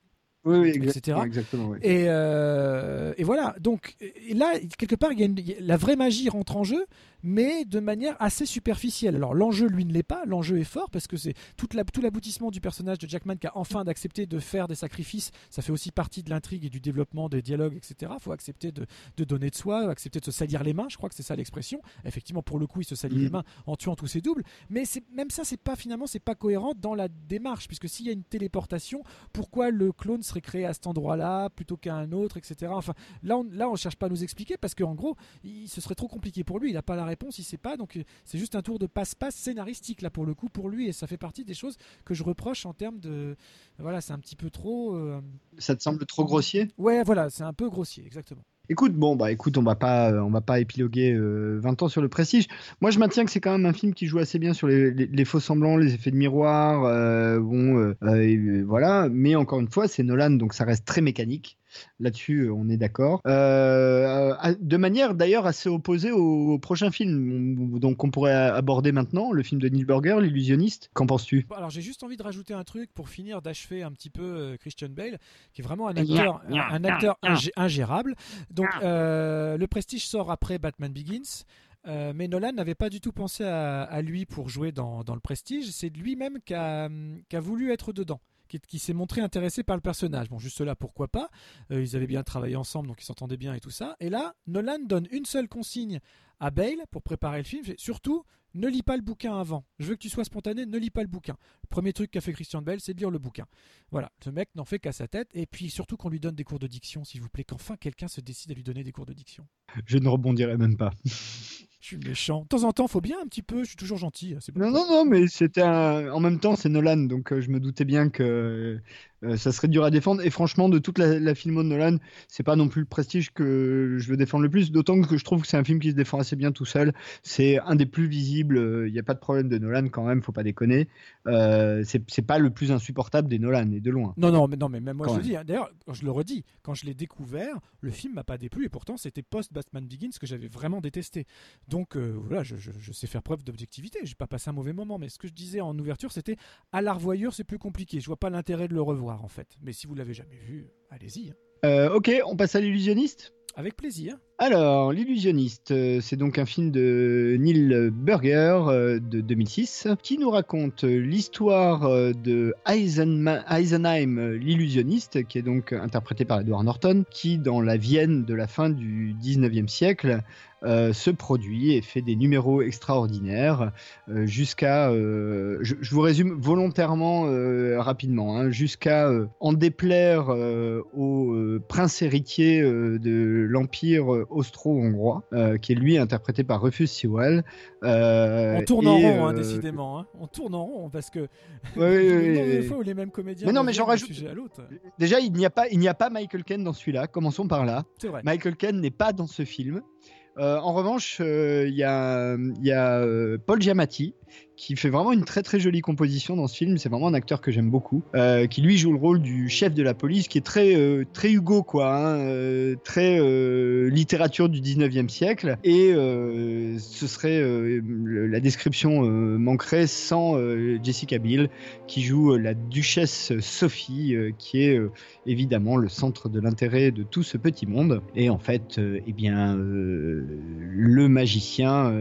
B: oui, etc. Exactement,
A: et, euh, et, voilà, donc là, quelque part, il y a la vraie magie rentre en jeu, mais de manière assez superficielle. Alors l'enjeu, lui, ne l'est pas, l'enjeu est fort, parce que c'est tout l'aboutissement du personnage de Jackman qui a enfin d'accepter de faire des sacrifices, ça fait aussi partie de l'intrigue et du développement des dialogues, etc. Il faut accepter de, de, donner de soi, accepter de se salir les mains, je crois que c'est ça l'expression. Effectivement, pour le coup, il se salit les mm. mains en tuant tous ses doubles, mais même ça, c'est pas finalement, c'est pas cohérent dans la démarche, puisque s'il y a une téléportation, pourquoi le clone serait créé à cet endroit-là plutôt qu'à un autre, etc. Enfin, là, on, là, on cherche pas à nous expliquer parce qu'en gros, il, ce serait trop compliqué pour lui. Il n'a pas la réponse, il sait pas. Donc, c'est juste un tour de passe-passe scénaristique là pour le coup pour lui, et ça fait partie des choses que je reproche en termes de, voilà, c'est un petit peu trop. Euh,
B: ça te semble trop grossier?
A: Ouais, voilà, c'est un peu grossier, exactement.
B: Écoute, bon, bah écoute, on va pas, on va pas épiloguer 20 euh, ans sur le prestige. Moi, je maintiens que c'est quand même un film qui joue assez bien sur les, faux semblants, les effets de miroir, euh, bon, euh, voilà. Mais encore une fois, c'est Nolan, donc ça reste très mécanique. Là-dessus, euh, on est d'accord. Euh, de manière d'ailleurs assez opposée au, prochain film, donc on pourrait aborder maintenant, le film de Neil Burger, L'illusionniste. Qu'en penses-tu?
A: Alors j'ai juste envie de rajouter un truc pour finir d'achever un petit peu euh, Christian Bale, qui est vraiment un acteur, un, acteur ingérable. Donc le Prestige sort après Batman Begins. mais Nolan n'avait pas du tout pensé à, lui pour jouer dans, le Prestige. C'est lui-même qui a, voulu être dedans qui, s'est montré intéressé par le personnage. Bon, juste là, pourquoi pas? Euh, Ils avaient bien travaillé ensemble, donc ils s'entendaient bien et tout ça. Et là, Nolan donne une seule consigne à Bale pour préparer le film. Surtout, ne lis pas le bouquin avant. Je veux que tu sois spontané, ne lis pas le bouquin. Premier truc qu'a fait Christian Bell, c'est de lire le bouquin. Voilà, ce mec n'en fait qu'à sa tête. Et puis surtout qu'on lui donne des cours de diction, s'il vous plaît, qu'enfin quelqu'un se décide à lui donner des cours de diction.
B: Je ne rebondirai même pas.
A: Je suis méchant. De temps en temps, faut bien un petit peu. Je suis toujours gentil.
B: Non, non, non, mais c'était en même temps, c'est Nolan, donc euh, je me doutais bien que euh, ça serait dur à défendre. Et franchement, de toute la, la filmo de Nolan, c'est pas non plus le prestige que je veux défendre le plus. D'autant que je trouve que c'est un film qui se défend assez bien tout seul. C'est un des plus visibles. Il n'y a pas de problème de Nolan quand même, faut pas déconner. Euh, c'est pas le plus insupportable des Nolan, et de loin.
A: Non, non, mais, non, mais même moi je le dis. Hein. D'ailleurs, je le redis, quand je l'ai découvert, le film m'a pas déplu et pourtant c'était post-Batman Begins que j'avais vraiment détesté. Donc euh, voilà, je, je, sais faire preuve d'objectivité. J'ai pas passé un mauvais moment. Mais ce que je disais en ouverture, c'était à la revoyure, c'est plus compliqué. Je vois pas l'intérêt de le revoir en fait. Mais si vous l'avez jamais vu, allez-y. Hein.
B: Euh, ok, on passe à l'illusionniste?
A: Avec plaisir.
B: Alors, L'illusionniste, euh, c'est donc un film de Neil Burger euh, de 2006 qui nous raconte l'histoire de Eisenheim, l'illusionniste, qui est donc interprété par Edward Norton, qui dans la Vienne de la fin du 19e siècle euh, se produit et fait des numéros extraordinaires euh, jusqu'à, euh, je, vous résume volontairement rapidement, hein, jusqu'à en déplaire au prince héritier de l'empire austro-hongrois, qui est lui interprété par Rufus Sewell.
A: on tourne en rond, hein, décidément. Hein. On tourne en rond parce que
B: oui,
A: fois où les mêmes comédiens.
B: Mais non, mais j'en rajoute. Déjà, il n'y a pas, il n'y a pas Michael Ken dans celui-là. Commençons par là.
A: Vrai.
B: Michael Ken n'est pas dans ce film. Euh, en revanche, euh, il y a, y a euh, Paul Giamatti qui fait vraiment une très très jolie composition dans ce film. C'est vraiment un acteur que j'aime beaucoup, euh, qui lui joue le rôle du chef de la police, qui est très euh, très Hugo quoi, hein, euh, très littérature du 19e siècle. Et ce serait la description manquerait sans Jessica Biel, qui joue la duchesse Sophie, qui est évidemment le centre de l'intérêt de tout ce petit monde. Et en fait, eh bien, le magicien,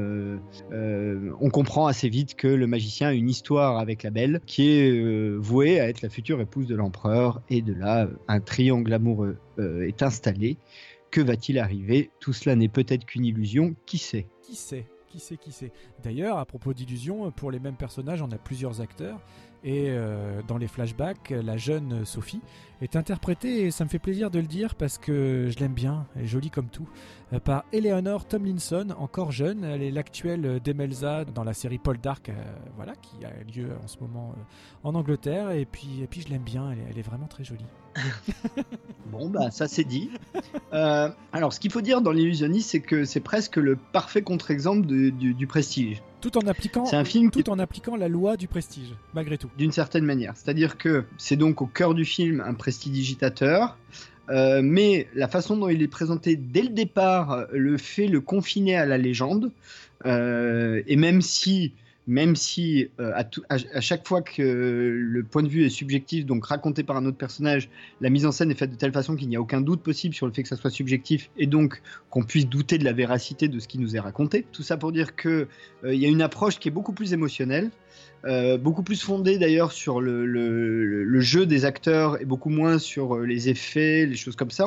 B: on comprend assez vite que le magicien a une histoire avec la belle qui est euh, vouée à être la future épouse de l'empereur et de là un triangle amoureux euh, est installé. Que va-t-il arriver? Tout cela n'est peut-être qu'une illusion, qui sait?
A: Qui sait? Qui sait, qui sait? D'ailleurs, à propos d'illusion, pour les mêmes personnages, on a plusieurs acteurs. Et euh, dans les flashbacks, la jeune Sophie est interprétée, et ça me fait plaisir de le dire parce que je l'aime bien, elle est jolie comme tout, euh, par Eleanor Tomlinson, encore jeune. Elle est l'actuelle Demelza dans la série Paul Dark, euh, voilà, qui a lieu en ce moment en Angleterre. Et puis, et puis je l'aime bien, elle est, vraiment très jolie.
B: bon, bah ça c'est dit. alors, ce qu'il faut dire dans l'illusionniste, c'est que c'est presque le parfait contre-exemple du, du prestige.
A: Tout en appliquant un film tout en appliquant la loi du prestige malgré tout.
B: D'une certaine manière. C'est-à-dire que c'est donc au cœur du film un prestidigitateur euh, mais la façon dont il est présenté dès le départ le fait le confiner à la légende euh, et même si même si euh, à, chaque fois que le point de vue est subjectif, donc raconté par un autre personnage, la mise en scène est faite de telle façon qu'il n'y a aucun doute possible sur le fait que ça soit subjectif et donc qu'on puisse douter de la véracité de ce qui nous est raconté. Tout ça pour dire qu'il euh, y a une approche qui est beaucoup plus émotionnelle, euh, beaucoup plus fondé d'ailleurs sur le, jeu des acteurs et beaucoup moins sur euh, les effets, les choses comme ça.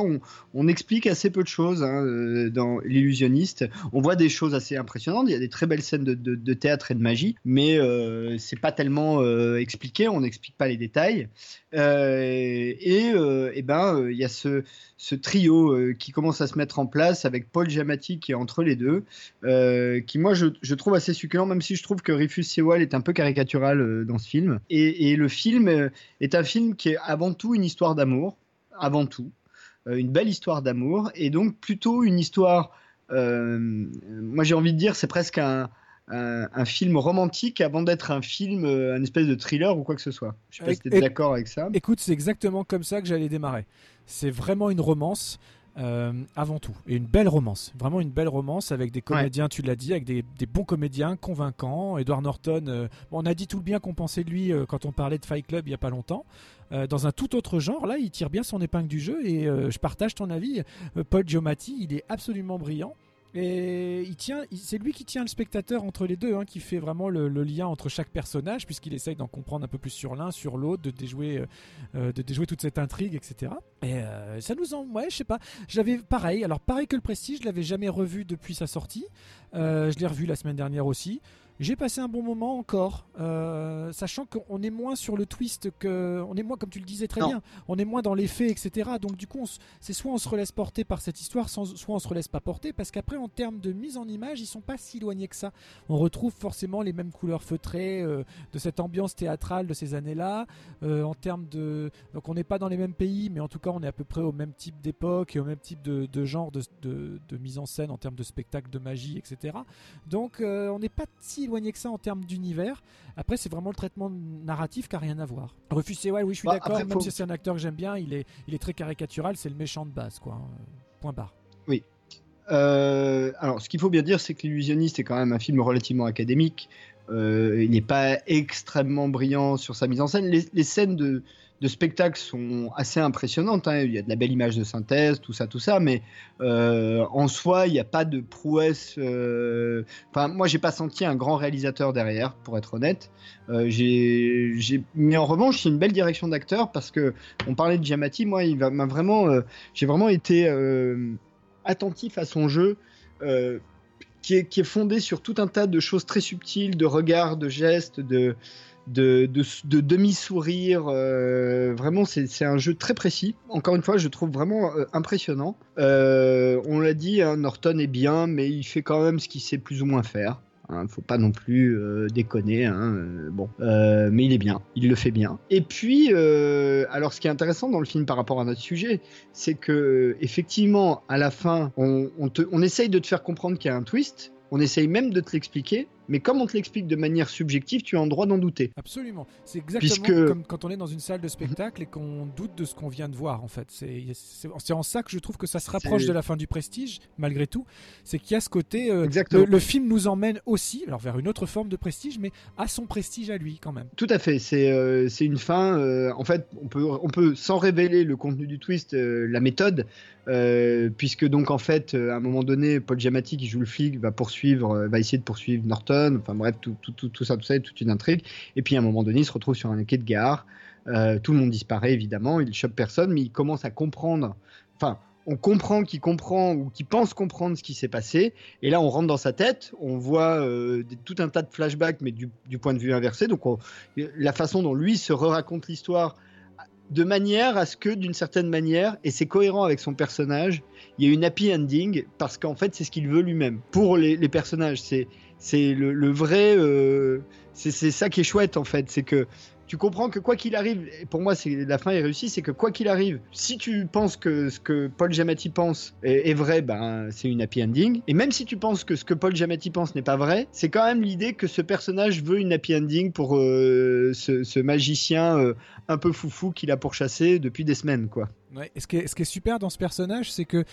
B: On, explique assez peu de choses hein, euh, dans L'illusionniste. On voit des choses assez impressionnantes. Il y a des très belles scènes de, théâtre et de magie, mais euh, c'est pas tellement expliqué. On n'explique pas les détails. et, ben il y a ce, trio qui commence à se mettre en place avec Paul Giamatti qui est entre les deux, qui moi je, trouve assez succulent, même si je trouve que Rufus Sewell est un peu caricatural euh, dans ce film. Et, le film euh, est un film qui est avant tout une histoire d'amour, avant tout, euh, une belle histoire d'amour, et donc plutôt une histoire. moi, j'ai envie de dire, c'est presque un, un, film romantique avant d'être un film, un espèce de thriller ou quoi que ce soit. Je sais pas si tu es d'accord avec ça.
A: Écoute, c'est exactement comme ça que j'allais démarrer. C'est vraiment une romance. Euh, avant tout. Et une belle romance, vraiment une belle romance avec des comédiens, tu l'as dit, avec des, bons comédiens convaincants. Edward Norton, euh, on a dit tout le bien qu'on pensait de lui euh, quand on parlait de Fight Club il y a pas longtemps. dans un tout autre genre, là, il tire bien son épingle du jeu et je partage ton avis. Paul Giamatti, il est absolument brillant. Et il tient, c'est lui qui tient le spectateur entre les deux, hein, qui fait vraiment le, lien entre chaque personnage, puisqu'il essaye d'en comprendre un peu plus sur l'un, sur l'autre, de déjouer, euh, euh, de déjouer toute cette intrigue, etc. Et euh, ça nous en, ouais, je sais pas. Je l'avais pareil. Alors pareil que le Prestige, je l'avais jamais revu depuis sa sortie. je l'ai revu la semaine dernière aussi. J'ai passé un bon moment encore, euh, sachant qu'on est moins sur le twist que, on est moins comme tu le disais très bien, on est moins dans les faits, etc. Donc du coup, c'est soit on se relaisse porter par cette histoire, soit on se relaisse pas porter, parce qu'après en termes de mise en image, ils sont pas si éloignés que ça. On retrouve forcément les mêmes couleurs feutrées euh, de cette ambiance théâtrale de ces années-là. Euh, en termes de, donc on n'est pas dans les mêmes pays, mais en tout cas on est à peu près au même type d'époque et au même type de, genre de, de, mise en scène en termes de spectacle, de magie, etc. Donc on n'est pas si éloigné que ça en termes d'univers. Après, c'est vraiment le traitement narratif qui n'a rien à voir. Rufus ouais, oui, je suis bah, d'accord. Même si c'est un acteur que j'aime bien, il est, il est très caricatural. C'est le méchant de base, quoi. Hein. Point barre.
B: Oui. Euh, alors, ce qu'il faut bien dire, c'est que L'illusionniste est quand même un film relativement académique. Euh, il n'est pas extrêmement brillant sur sa mise en scène. les scènes de, spectacles sont assez impressionnantes. Hein. Il y a de la belle image de synthèse, tout ça, tout ça, mais euh, en soi, il n'y a pas de prouesse. Euh... Enfin, moi, j'ai pas senti un grand réalisateur derrière, pour être honnête. Euh, mais en revanche, c'est une belle direction d'acteur parce que on parlait de Giamatti. Moi, j'ai vraiment été attentif à son jeu. Qui est, qui est, fondé sur tout un tas de choses très subtiles, de regards, de gestes, de, de, demi-sourire. Euh, vraiment, c'est un jeu très précis. Encore une fois, je trouve vraiment euh, impressionnant. Euh, on l'a dit, hein, Norton est bien, mais il fait quand même ce qu'il sait plus ou moins faire. Hein, faut pas non plus déconner. Hein, bon, mais il est bien, il le fait bien. Et puis, alors, ce qui est intéressant dans le film par rapport à notre sujet, c'est que effectivement, à la fin, on, on essaye de te faire comprendre qu'il y a un twist. On essaye même de te l'expliquer, mais comme on te l'explique de manière subjective, tu as le droit d'en douter.
A: Absolument. C'est exactement comme quand on est dans une salle de spectacle et qu'on doute de ce qu'on vient de voir, en fait. C'est en ça que je trouve que ça se rapproche de la fin du prestige, malgré tout. C'est qu'il y a ce côté. Euh, le, film nous emmène aussi, alors vers une autre forme de prestige, mais à son prestige à lui, quand même.
B: Tout à fait. C'est euh, une fin. Euh, en fait, on peut, on peut, sans révéler le contenu du twist, la méthode, puisque donc, en fait, à un moment donné, Paul Giamatti, qui joue le flic, va poursuivre, va essayer de poursuivre Norton enfin bref, tout, ça, tout ça est toute une intrigue. Et puis à un moment donné, il se retrouve sur un quai de gare. Euh, tout le monde disparaît évidemment, il chope personne, mais il commence à comprendre. Enfin, on comprend qu'il comprend ou qu'il pense comprendre ce qui s'est passé. Et là, on rentre dans sa tête, on voit euh, tout un tas de flashbacks, mais du, point de vue inversé. Donc, la façon dont lui se raconte l'histoire de manière à ce que, d'une certaine manière, et c'est cohérent avec son personnage, il y a une happy ending parce qu'en fait, c'est ce qu'il veut lui-même. Pour les personnages, c'est c'est le, vrai. Euh, c'est ça qui est chouette en fait, c'est que tu comprends que quoi qu'il arrive, pour moi c'est la fin est réussie, c'est que quoi qu'il arrive, si tu penses que ce que Paul Giamatti pense est, vrai, ben c'est une happy ending. Et même si tu penses que ce que Paul Giamatti pense n'est pas vrai, c'est quand même l'idée que ce personnage veut une happy ending pour euh, ce, magicien euh, un peu foufou qu'il a pourchassé depuis des semaines, quoi.
A: Ouais, et ce, qui est, ce super dans ce personnage, c'est que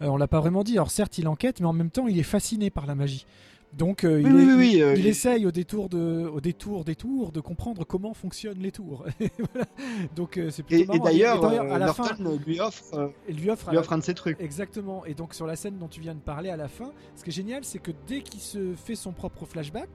A: on l'a pas vraiment dit. Alors certes, il enquête, mais en même temps, il est fasciné par la magie. Donc euh, il, euh, essaye au détour de, au détour des tours de comprendre comment fonctionnent les tours.
B: donc euh, c'est plutôt et, et d'ailleurs, à la fin, lui offre,
A: lui offre,
B: lui offre un de ses trucs.
A: Exactement. Et donc sur la scène dont tu viens de parler à la fin, ce qui est génial, c'est que dès qu'il se fait son propre flashback,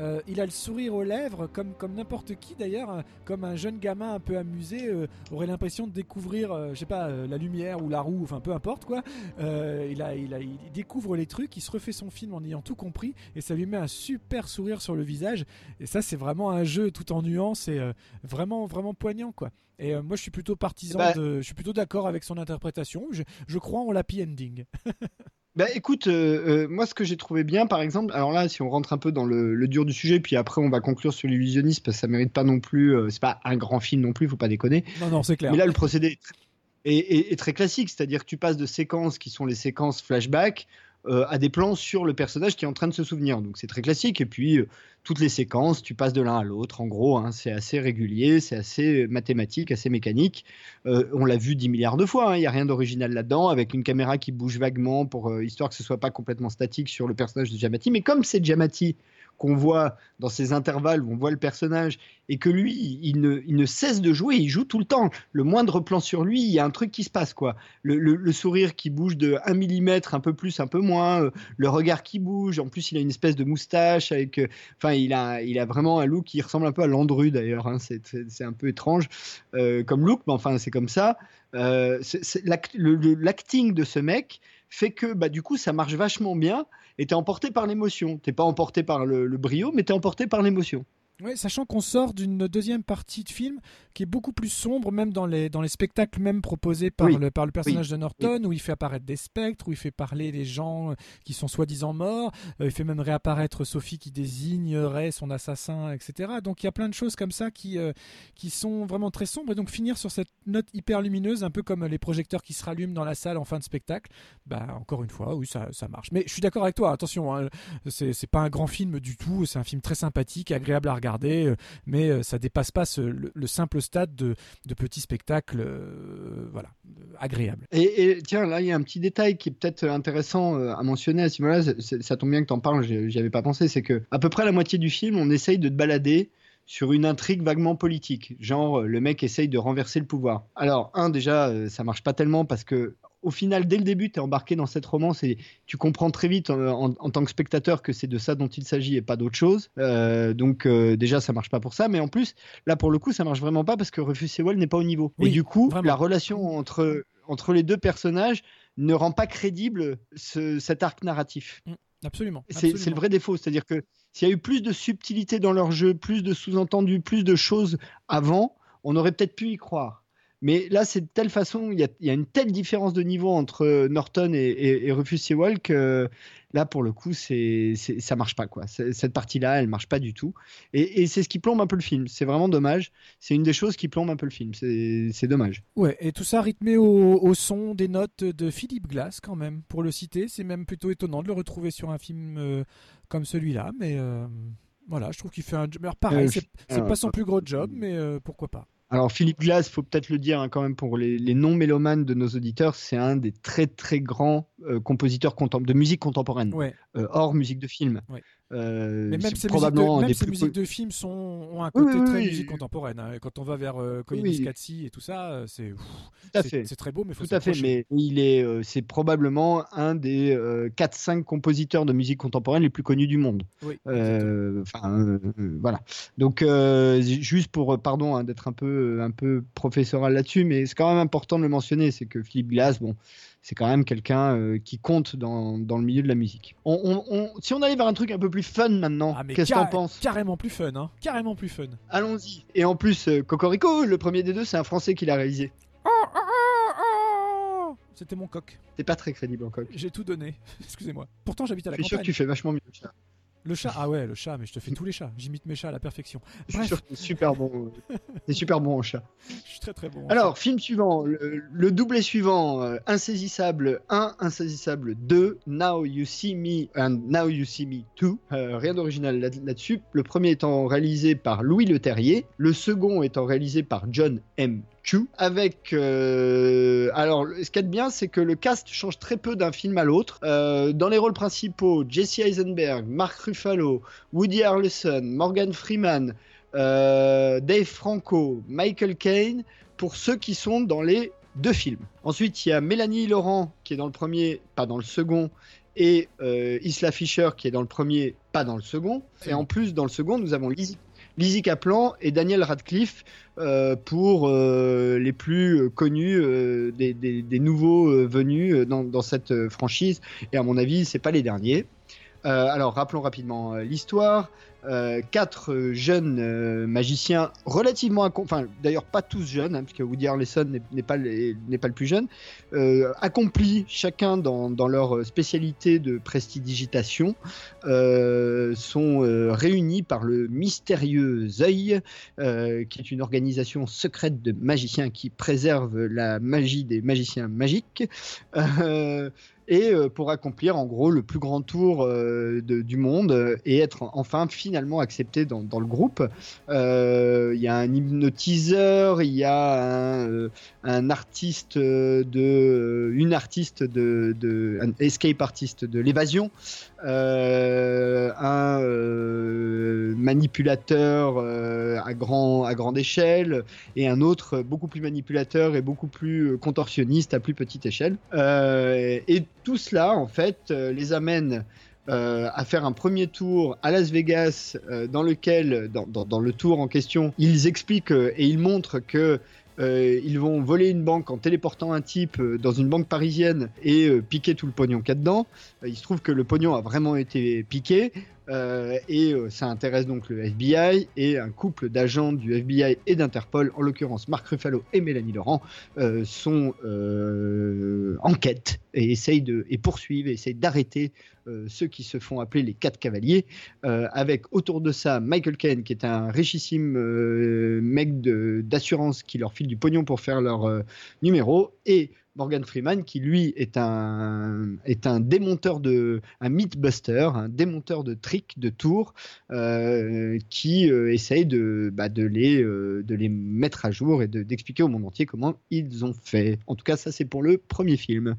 A: euh, il a le sourire aux lèvres, comme, comme n'importe qui d'ailleurs, hein, comme un jeune gamin un peu amusé euh, aurait l'impression de découvrir, euh, je sais pas, la lumière ou la roue, enfin peu importe quoi. il, a, il, a, il découvre les trucs, il se refait son film en ayant tout compris et ça lui met un super sourire sur le visage. Et ça, c'est vraiment un jeu tout en nuances et vraiment, vraiment poignant quoi. Et moi, je suis plutôt partisan bah de, je suis plutôt d'accord avec son interprétation. Je, je crois en l'happy ending.
B: Bah écoute, euh, euh, moi ce que j'ai trouvé bien par exemple, alors là si on rentre un peu dans le, dur du sujet, puis après on va conclure sur l'illusionniste parce que ça mérite pas non plus, euh, c'est pas un grand film non plus, faut pas déconner.
A: Non non c'est clair.
B: Mais là le procédé est, est très classique, c'est-à-dire que tu passes de séquences qui sont les séquences flashback euh, à des plans sur le personnage qui est en train de se souvenir. Donc c'est très classique. Et puis euh, toutes les séquences, tu passes de l'un à l'autre. En gros, hein, c'est assez régulier, c'est assez mathématique, assez mécanique. Euh, on l'a vu 10 milliards de fois. Hein. Il n'y a rien d'original là-dedans, avec une caméra qui bouge vaguement pour histoire que ce soit pas complètement statique sur le personnage de Jamati. Mais comme c'est Jamati qu'on voit dans ces intervalles on voit le personnage et que lui, il ne, cesse de jouer, il joue tout le temps. Le moindre plan sur lui, il y a un truc qui se passe, quoi. Le, sourire qui bouge de 1 mm, un peu plus, un peu moins, euh, le regard qui bouge. En plus, il a une espèce de moustache avec. Euh, enfin, il, a, vraiment un look qui ressemble un peu à Landru d'ailleurs. Hein. c'est un peu étrange euh, comme look, mais enfin, c'est comme ça. l'acting de ce mec fait que bah, du coup ça marche vachement bien et t'es emporté par l'émotion. T'es pas emporté par le, le brio, mais t'es emporté par l'émotion.
A: Ouais, sachant qu'on sort d'une deuxième partie de film qui est beaucoup plus sombre, même dans les, dans les spectacles même proposés par, le, par le personnage de Norton, où il fait apparaître des spectres, où il fait parler des gens euh, qui sont soi-disant morts, euh, il fait même réapparaître Sophie qui désignerait son assassin, etc. Donc il y a plein de choses comme ça qui, euh, qui sont vraiment très sombres, et donc finir sur cette note hyper lumineuse, un peu comme les projecteurs qui se rallument dans la salle en fin de spectacle, bah encore une fois, oui, ça, ça marche. Mais je suis d'accord avec toi, attention, hein, c'est pas un grand film du tout, c'est un film très sympathique, agréable à regarder, euh, mais euh, ça dépasse pas le, simple stade de, petit spectacle euh, voilà, agréable.
B: Et, tiens, là, il y a un petit détail qui est peut-être intéressant à mentionner à ce moment-là, ça tombe bien que tu en parles, j'y avais pas pensé, c'est que à peu près la moitié du film, on essaye de te balader sur une intrigue vaguement politique, genre le mec essaye de renverser le pouvoir. Alors, un, déjà, ça marche pas tellement parce que au final, dès le début, tu es embarqué dans cette romance et tu comprends très vite en, tant que spectateur que c'est de ça dont il s'agit et pas d'autre chose. Euh, donc euh, déjà, ça marche pas pour ça. Mais en plus, là, pour le coup, ça marche vraiment pas parce que Rufus Sewell n'est pas au niveau. et du coup, la relation entre, entre les deux personnages ne rend pas crédible cet arc narratif.
A: Mm, absolument.
B: C'est le vrai défaut. C'est-à-dire que s'il y a eu plus de subtilité dans leur jeu, plus de sous-entendus, plus de choses avant, on aurait peut-être pu y croire. Mais là, c'est de telle façon, il y, a, une telle différence de niveau entre Norton et, Rufus Sewell que là, pour le coup, c'est, ça marche pas. quoi. Cette partie-là, elle marche pas du tout. Et, c'est ce qui plombe un peu le film. C'est vraiment dommage. C'est une des choses qui plombe un peu le film. C'est, dommage.
A: Ouais, et tout ça rythmé au, son des notes de Philippe Glass, quand même, pour le citer. C'est même plutôt étonnant de le retrouver sur un film euh, comme celui-là. Mais euh, voilà, je trouve qu'il fait un job. Pareil, euh, c'est, pas son plus gros job, mais pourquoi pas.
B: Alors Philippe Glass, faut peut-être le dire hein, quand même pour les, non-mélomanes de nos auditeurs, c'est un des très très grands euh, compositeurs de musique contemporaine, euh, hors musique de film.
A: Euh, mais même ces, probablement musiques, de, musiques de films sont, ont un côté très musique contemporaine. Hein. Quand on va vers euh, Katsi et tout ça, euh, c'est c'est très beau, mais faut
B: tout à fait. Mais il est, euh, c'est probablement un des 4-5 compositeurs de musique contemporaine les plus connus du monde. Enfin, voilà. Donc juste pour, pardon hein, d'être un peu un peu professoral là-dessus, mais c'est quand même important de le mentionner, c'est que Philippe Glass, bon c'est quand même quelqu'un euh, qui compte dans, dans, le milieu de la musique. On, si on allait vers un truc un peu plus fun maintenant, ah, qu'est-ce que t'en penses?
A: Carrément plus fun, hein Carrément plus fun.
B: Allons-y. Et en plus, euh, Cocorico, le premier des deux, c'est un Français qui l'a réalisé. Oh, oh,
A: oh, C'était mon coq.
B: T'es pas très crédible en coq.
A: J'ai tout donné. Excusez-moi. Pourtant, j'habite à la.
B: Je suis sûr que tu fais vachement mieux.
A: Le chat, ah ouais, le chat, mais je te fais tous les chats. J'imite mes chats à la perfection.
B: Je suis super bon. T'es super bon en chat.
A: Je suis très très bon.
B: Alors, film suivant, le, doublé suivant, euh, Insaisissable 1, Insaisissable 2, Now You See Me and Now You See Me 2. Euh, rien d'original là-dessus. le premier étant réalisé par Louis Leterrier, le second étant réalisé par John M avec euh, alors ce qui est bien c'est que le cast change très peu d'un film à l'autre. Euh, dans les rôles principaux Jesse Eisenberg Mark Ruffalo Woody Harrelson Morgan Freeman euh, Dave Franco Michael Caine pour ceux qui sont dans les deux films. Ensuite il y a Mélanie Laurent qui est dans le premier pas dans le second et Isla Fisher qui est dans le premier pas dans le second. Et en plus dans le second nous avons Lizzie Lizzie Kaplan et Daniel Radcliffe euh, pour euh, les plus connus euh, des, nouveaux venus dans, dans, cette franchise. Et à mon avis, c'est pas les derniers. alors, rappelons rapidement l'histoire. Euh, quatre jeunes magiciens relativement, enfin d'ailleurs pas tous jeunes, hein, puisque Woody Harrelson n'est pas, le plus jeune, euh, accomplis chacun dans, dans, leur spécialité de prestidigitation, euh, sont réunis par le mystérieux œil, qui est une organisation secrète de magiciens qui préserve la magie des magiciens magiques et pour accomplir en gros le plus grand tour du monde et être enfin finalement accepté dans, le groupe. Il y a un hypnotiseur, il y a un, artiste de une artiste de, de un escape artiste de l'évasion, un manipulateur à grand à grande échelle et un autre beaucoup plus manipulateur et beaucoup plus contorsionniste à plus petite échelle. et tout cela, en fait, euh, les amène euh, à faire un premier tour à Las Vegas, euh, dans lequel, dans, le tour en question, ils expliquent et ils montrent que ils vont voler une banque en téléportant un type dans une banque parisienne et piquer tout le pognon qu'il y a dedans. il se trouve que le pognon a vraiment été piqué. Euh, et euh, ça intéresse donc le FBI et un couple d'agents du FBI et d'Interpol, en l'occurrence Marc Ruffalo et Mélanie Laurent, euh, sont en quête et essayent de et poursuivent et essayent d'arrêter ceux qui se font appeler les quatre cavaliers, avec autour de ça Michael Caine qui est un richissime mec d'assurance qui leur file du pognon pour faire leur numéro et Morgan Freeman, qui lui est un, est un démonteur de, un mythbuster, un démonteur de tricks, de tours, euh, qui euh, essaye de, bah, de, les, euh, de les mettre à jour et d'expliquer au monde entier comment ils ont fait. En tout cas, ça c'est pour le premier film.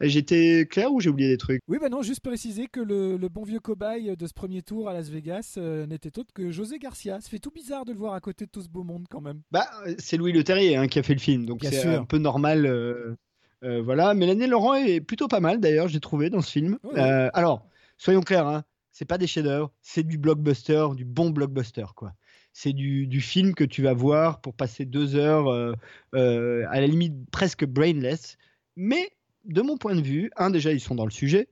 B: J'étais clair ou j'ai oublié des trucs?
A: Oui, bah non, juste préciser que le, le, bon vieux cobaye de ce premier tour à Las Vegas n'était autre que José Garcia. Ça fait tout bizarre de le voir à côté de tout ce beau monde quand même.
B: Bah, c'est Louis Leterrier hein, qui a fait le film, donc c'est un peu normal. Euh, voilà, Mélanie Laurent est plutôt pas mal d'ailleurs, j'ai trouvé dans ce film. Euh, alors, soyons clairs, hein, c'est pas des chefs-d'œuvre, c'est du blockbuster, du bon blockbuster quoi. C'est du, film que tu vas voir pour passer deux heures, euh, à la limite presque brainless. Mais de mon point de vue, un déjà ils sont dans le sujet,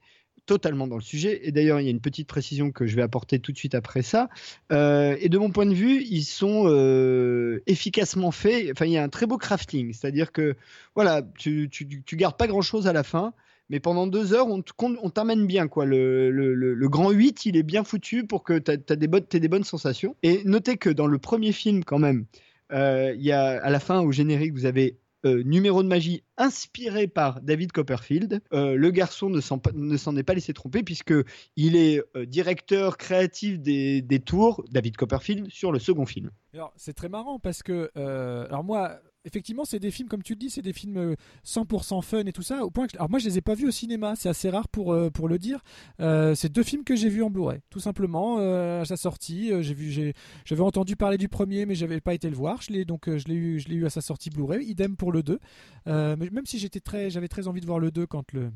B: totalement dans le sujet. Et d'ailleurs, il y a une petite précision que je vais apporter tout de suite après ça. Euh, et de mon point de vue, ils sont euh, efficacement faits. Enfin, il y a un très beau crafting. C'est-à-dire que, voilà, tu, tu, tu gardes pas grand-chose à la fin. Mais pendant deux heures, on t'amène bien. quoi. Le, le, le, grand 8, il est bien foutu pour que tu aies des, bonnes, des bonnes sensations. Et notez que dans le premier film, quand même, euh, il y a à la fin, au générique, vous avez euh, numéro de magie inspiré par David Copperfield. Euh, le garçon ne s'en est pas laissé tromper puisque il est euh, directeur créatif des, des, tours, David Copperfield, sur le second film.
A: C'est très marrant parce que alors moi effectivement, c'est des films, comme tu le dis, c'est des films 100% euh, fun et tout ça. Au point que, alors moi, je les ai pas vus au cinéma, c'est assez rare pour, euh, pour le dire. Euh, c'est deux films que j'ai vus en Blu-ray, tout simplement. à sa sortie, j'ai vu, j'avais entendu parler du premier, mais j'avais pas été le voir. Je l'ai donc, je l'ai eu, je l'ai eu à sa sortie Blu-ray. Idem pour le 2. mais même si j'étais très, j'avais très envie de voir le 2 quand le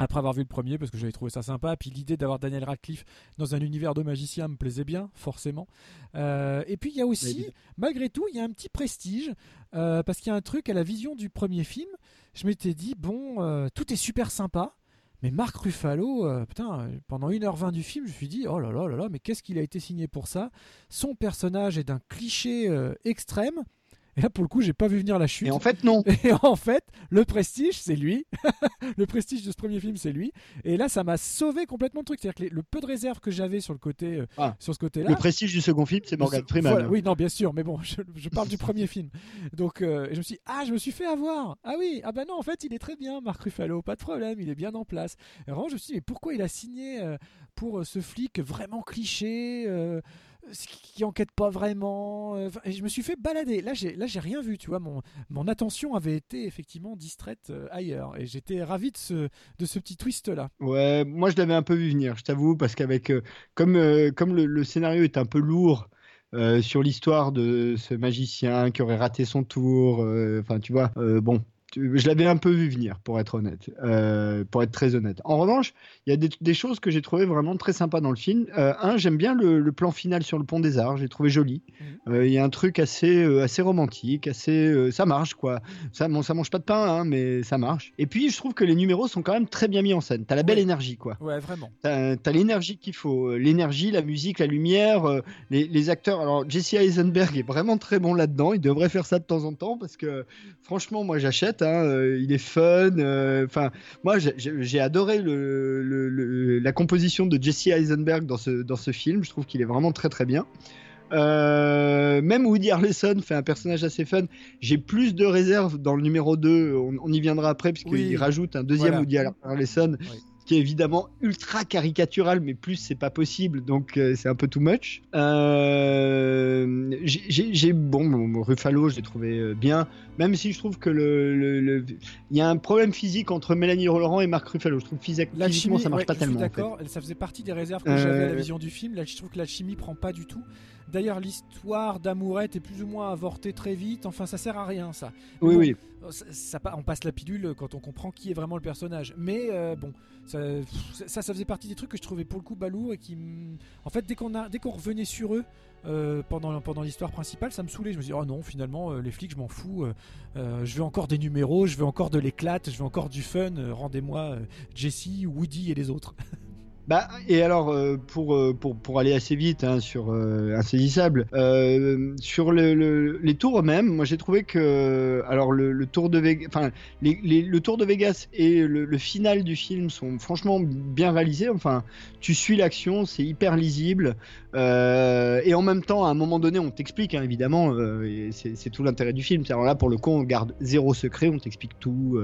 A: après avoir vu le premier parce que j'avais trouvé ça sympa puis l'idée d'avoir Daniel Radcliffe dans un univers de magicien me plaisait bien forcément. Euh, et puis il y a aussi malgré tout il y a un petit prestige euh, parce qu'il y a un truc à la vision du premier film. Je m'étais dit bon euh, tout est super sympa mais Marc Ruffalo, putain, pendant 1h20 du film, je me suis dit, oh là là là là, mais qu'est-ce qu'il a été signé pour ça? Son personnage est d'un cliché extrême. Et là, pour le coup, j'ai pas vu venir la chute.
B: Et en fait, non.
A: Et en fait, le prestige, c'est lui. le prestige de ce premier film, c'est lui. Et là, ça m'a sauvé complètement le truc. C'est-à-dire que le peu de réserve que j'avais sur le côté, euh, ah. sur ce côté-là.
B: Le prestige du second film, c'est Morgan Freeman.
A: oui, non, bien sûr. Mais bon, je, parle du premier film. Donc, euh, je me suis, ah, je me suis fait avoir. Ah oui, ah bah non, en fait, il est très bien, Marc Ruffalo, pas de problème, il est bien en place. Et vraiment, je me suis dit, mais pourquoi il a signé euh, pour ce flic vraiment cliché qui enquête pas vraiment. Euh, je me suis fait balader. Là, j'ai là j'ai rien vu. Tu vois, mon mon attention avait été effectivement distraite euh, ailleurs et j'étais ravi de ce de ce petit twist là.
B: Ouais, moi je l'avais un peu vu venir. Je t'avoue parce qu'avec euh, comme comme le, scénario est un peu lourd. sur l'histoire de ce magicien qui aurait raté son tour, enfin tu vois, bon, je l'avais un peu vu venir, pour être honnête, euh, pour être très honnête. En revanche, il y a des, choses que j'ai trouvé vraiment très sympas dans le film. Euh, un, j'aime bien le, plan final sur le pont des Arts, j'ai trouvé joli. Mhm. Euh, il y a un truc assez, assez romantique, assez, ça marche quoi. Ça, bon, ça mange pas de pain, hein, mais ça marche. Et puis, je trouve que les numéros sont quand même très bien mis en scène. T'as la belle énergie quoi.
A: Ouais, vraiment.
B: T'as as, l'énergie qu'il faut, l'énergie, la musique, la lumière, les, les, acteurs. Alors, Jesse Eisenberg est vraiment très bon là-dedans. Il devrait faire ça de temps en temps parce que, franchement, moi, j'achète. Hein, euh, il est fun. Euh, enfin, moi, j'ai adoré la composition de Jesse Eisenberg dans ce, dans ce film. Je trouve qu'il est vraiment très très bien. Euh, même Woody Harrelson fait un personnage assez fun. J'ai plus de réserves dans le numéro 2, on, y viendra après, puisqu'il rajoute un deuxième Woody Harrelson qui est évidemment ultra caricatural, mais plus c'est pas possible, donc euh, c'est un peu too much. Euh, j'ai bon, Ruffalo, je l'ai trouvé euh, bien, même si je trouve que le, il y a un problème physique entre Mélanie Laurent et Marc Ruffalo. Je trouve physiquement chimie, ça marche pas tellement.
A: D'accord, ça faisait partie des réserves que j'avais à la vision du film. Là, je trouve que la chimie prend pas du tout. D'ailleurs, l'histoire d'Amourette est plus ou moins avortée très vite. Enfin, ça sert à rien, ça.
B: oui, oui.
A: ça, on passe la pilule quand on comprend qui est vraiment le personnage. Mais bon, ça, ça, faisait partie des trucs que je trouvais pour le coup balou et qui, en fait, dès qu'on a, dès qu'on revenait sur eux pendant pendant l'histoire principale, ça me saoulait. Je me disais oh non, finalement les flics, je m'en fous. je veux encore des numéros, je veux encore de l'éclate, je veux encore du fun. Rendez-moi Jesse, Woody et les autres.
B: Bah, et alors, euh, pour, euh, pour, pour, aller assez vite hein, sur euh, Insaisissable, sur le, les tours eux-mêmes, moi j'ai trouvé que alors le, tour de Vegas, enfin, le tour de Vegas et le, le, final du film sont franchement bien réalisés. Enfin, tu suis l'action, c'est hyper lisible. et en même temps, à un moment donné, on t'explique, hein, évidemment, c'est tout l'intérêt du film. Alors là, pour le coup, on garde zéro secret, on t'explique tout,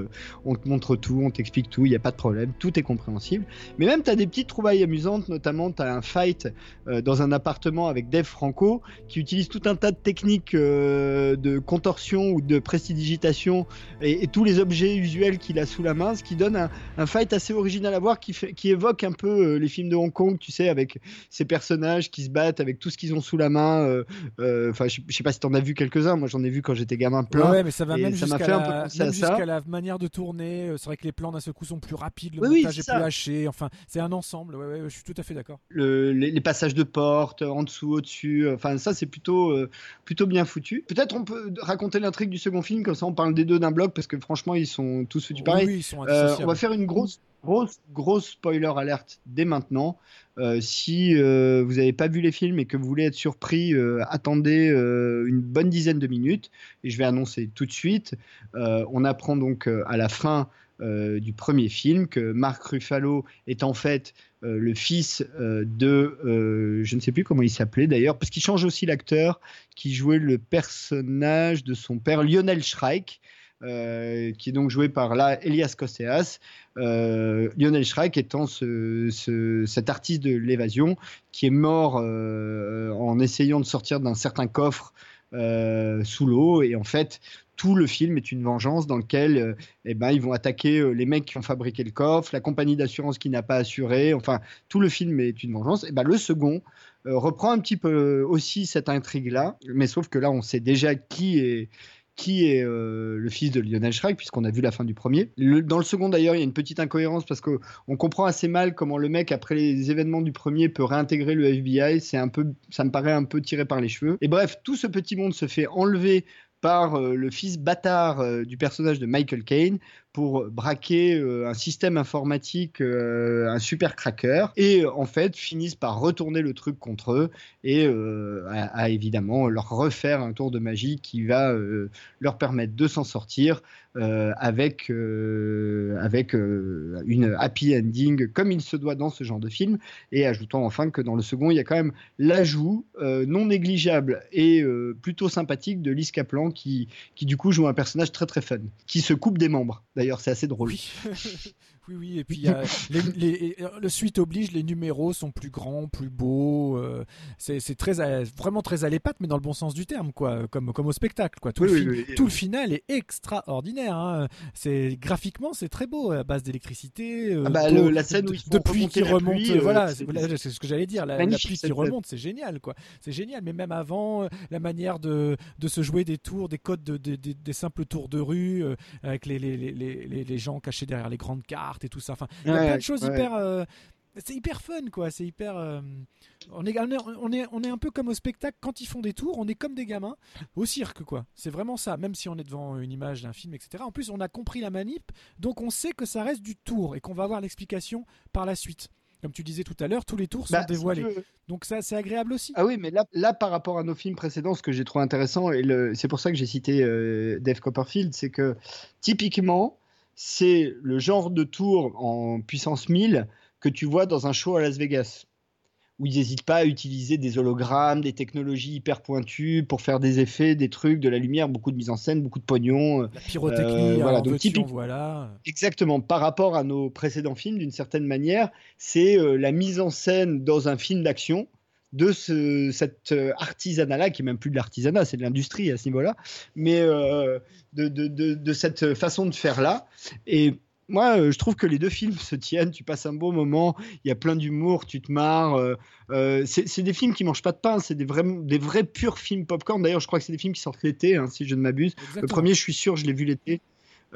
B: on te montre tout, on t'explique tout, il n'y a pas de problème, tout est compréhensible. Mais même, tu as des petites trouvailles amusantes, notamment tu as un fight euh, dans un appartement avec Dave Franco qui utilise tout un tas de techniques euh, de contorsion ou de prestidigitation et, et tous les objets usuels qu'il a sous la main, ce qui donne un, fight assez original à voir qui, fait, qui évoque un peu euh, les films de Hong Kong, tu sais, avec ces personnages qui se battent avec tout ce qu'ils ont sous la main. Enfin, je, sais pas si tu en as vu quelques-uns, moi j'en ai vu quand j'étais gamin plein.
A: Ouais, mais ça va même jusqu'à la, manière de tourner. C'est vrai que les plans d'un seul coup sont plus rapides, le montage est, plus haché. Enfin, c'est un ensemble ouais, je suis tout à fait d'accord.
B: Le, les, passages de porte, en dessous, au-dessus, euh, enfin ça c'est plutôt, euh, plutôt bien foutu. Peut-être on peut raconter l'intrigue du second film, comme ça on parle des deux d'un bloc, parce que franchement ils sont tous foutus pareil.
A: Oui, ils sont euh,
B: on va faire une grosse, grosse, grosse spoiler alerte dès maintenant. si vous n'avez pas vu les films et que vous voulez être surpris, attendez une bonne dizaine de minutes et je vais annoncer tout de suite. on apprend donc à la fin euh, du premier film, que Mark Ruffalo est en fait euh, le fils euh, de, je ne sais plus comment il s'appelait d'ailleurs, parce qu'il change aussi l'acteur qui jouait le personnage de son père Lionel Shrike. qui est donc joué par là Elias Kosteas, Lionel Shrike étant cet artiste de l'évasion qui est mort en essayant de sortir d'un certain coffre sous l'eau et en fait tout le film est une vengeance dans lequel euh, eh ben, ils vont attaquer euh, les mecs qui ont fabriqué le coffre, la compagnie d'assurance qui n'a pas assuré. Enfin, tout le film est une vengeance. Et eh ben, le second euh, reprend un petit peu aussi cette intrigue-là, mais sauf que là, on sait déjà qui est qui est le fils de Lionel Shrek, puisqu'on a vu la fin du premier. dans le second, d'ailleurs, il y a une petite incohérence parce qu'on comprend assez mal comment le mec, après les événements du premier, peut réintégrer le FBI. C'est un peu, ça me paraît un peu tiré par les cheveux. Et bref, tout ce petit monde se fait enlever par euh, le fils bâtard euh, du personnage de Michael Caine pour braquer euh, un système informatique, euh, un super cracker, et en fait finissent par retourner le truc contre eux et euh, à, évidemment leur refaire un tour de magie qui va leur permettre de s'en sortir avec, avec une happy ending comme il se doit dans ce genre de film, et ajoutant enfin que dans le second il y a quand même l'ajout non négligeable et plutôt sympathique de Lise Kaplan qui, qui du coup joue un personnage très très fun, qui se coupe des membres d'ailleurs, c'est assez drôle.
A: Oui, oui, et puis les, le suite oblige, les numéros sont plus grands, plus beaux. Euh, c'est très, vraiment très à l'épate, mais dans le bon sens du terme, quoi, comme, comme au spectacle, quoi. Tout, le, tout le final est extraordinaire. Hein. C'est graphiquement, c'est très beau à base d'électricité.
B: Euh, ah bah, la scène où ils
A: depuis qui remonte, euh, voilà, c'est ce que j'allais dire. La, pluie qui remonte, c'est génial, quoi. C'est génial, mais même avant, la manière de, de se jouer des tours, des codes, de, des simples tours de rue, avec les, les, les, les gens cachés derrière les grandes cartes et tout ça. Enfin, il y a plein de choses hyper. C'est hyper fun, quoi. C'est hyper. Euh, on, est, on, est, on est un peu comme au spectacle quand ils font des tours. On est comme des gamins au cirque, quoi. C'est vraiment ça. Même si on est devant une image d'un film, etc. En plus, on a compris la manip, donc on sait que ça reste du tour et qu'on va avoir l'explication par la suite. Comme tu disais tout à l'heure, tous les tours sont bah, dévoilés. Donc ça, c'est agréable aussi.
B: Ah oui, mais là, là, par rapport à nos films précédents, ce que j'ai trouvé intéressant, et c'est pour ça que j'ai cité euh, Dave Copperfield, c'est que typiquement, c'est le genre de tour en puissance 1000 que tu vois dans un show à Las Vegas, où ils n'hésitent pas à utiliser des hologrammes, des technologies hyper pointues pour faire des effets, des trucs, de la lumière, beaucoup de mise en scène, beaucoup de pognon.
A: La pyrotechnie, euh, voilà. Donc, typique, voilà.
B: Exactement. Par rapport à nos précédents films, d'une certaine manière, c'est euh, la mise en scène dans un film d'action de ce, cet euh, artisanat-là, qui est même plus de l'artisanat, c'est de l'industrie à ce niveau-là, mais euh, de, de, de, cette façon de faire-là. Et moi, euh, je trouve que les deux films se tiennent. Tu passes un bon moment. Il y a plein d'humour, tu te marres. Euh, euh, c'est des films qui mangent pas de pain. C'est des vrais, des vrais purs films popcorn. D'ailleurs, je crois que c'est des films qui sortent l'été, hein, si je ne m'abuse. Le premier, je suis sûr, je l'ai vu l'été.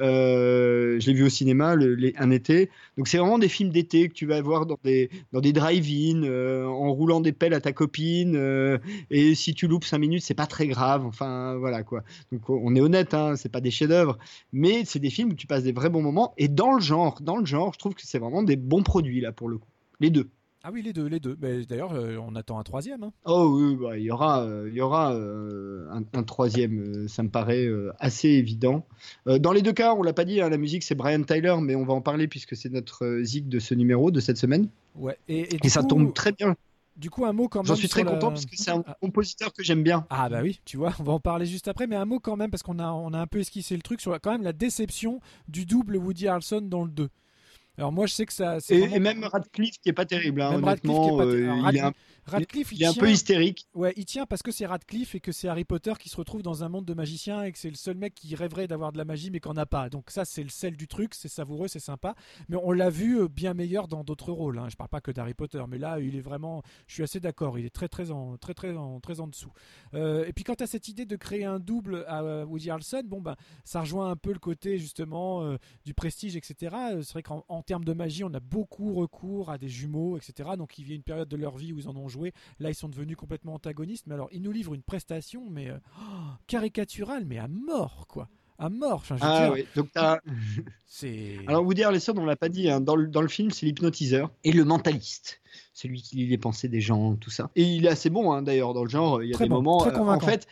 B: Euh, je l'ai vu au cinéma un été. Donc c'est vraiment des films d'été que tu vas voir dans des, dans des drive-in, euh, en roulant des pelles à ta copine. Euh, et si tu loupes 5 minutes, c'est pas très grave. Enfin voilà quoi. Donc on est honnête, hein, c'est pas des chefs-d'œuvre, mais c'est des films où tu passes des vrais bons moments. Et dans le genre, dans le genre, je trouve que c'est vraiment des bons produits là pour le coup. Les deux.
A: Ah oui, les deux, les deux. D'ailleurs, euh, on attend un troisième. Hein.
B: Oh oui, bah, il y aura, euh, il y aura euh, un, troisième. ça me paraît assez évident. dans les deux cas, on l'a pas dit, hein, la musique c'est Brian Tyler, mais on va en parler puisque c'est notre zig de ce numéro de cette semaine.
A: Ouais.
B: Et, ça tombe très bien.
A: Du coup, un mot quand même.
B: J'en suis très content parce que c'est un ah. compositeur que j'aime bien.
A: Ah bah oui, tu vois, on va en parler juste après, mais un mot quand même parce qu'on a, on a un peu esquissé le truc sur quand même la déception du double Woody Harrelson dans le 2. Alors moi je sais que ça.
B: Et, même Radcliffe qui est pas terrible. Hein, honnêtement, il est un, Radcliffe, il, est un peu hystérique.
A: Ouais, il tient parce que c'est Radcliffe et que c'est Harry Potter qui se retrouve dans un monde de magiciens et que c'est le seul mec qui rêverait d'avoir de la magie mais qu'en a pas. Donc ça, c'est le sel du truc, c'est savoureux, c'est sympa. Mais on l'a vu euh, bien meilleur dans d'autres rôles. Hein. Je parle pas que d'Harry Potter, mais là, il est vraiment. Je suis assez d'accord. Il est très très en très très en très en dessous. Euh, et puis quand tu as cette idée de créer un double à euh, Woody Harrelson, bon ben ça rejoint un peu le côté justement du prestige, etc. C'est vrai qu'en termes de magie, on a beaucoup recours à des jumeaux, etc. Donc il y a une période de leur vie où ils en ont joué. Là, ils sont devenus complètement antagonistes. Mais alors, ils nous livrent une prestation, mais euh, oh, caricaturale, mais à mort, quoi. À mort.
B: ah oui, donc c'est. Alors, Woody Harrelson, on l'a pas dit, hein, dans, le, dans le film, c'est l'hypnotiseur et le mentaliste. Celui qui lit les pensées des gens, tout ça. Et il est assez bon, hein, d'ailleurs, dans le genre. Il y a des moments. Euh, en fait,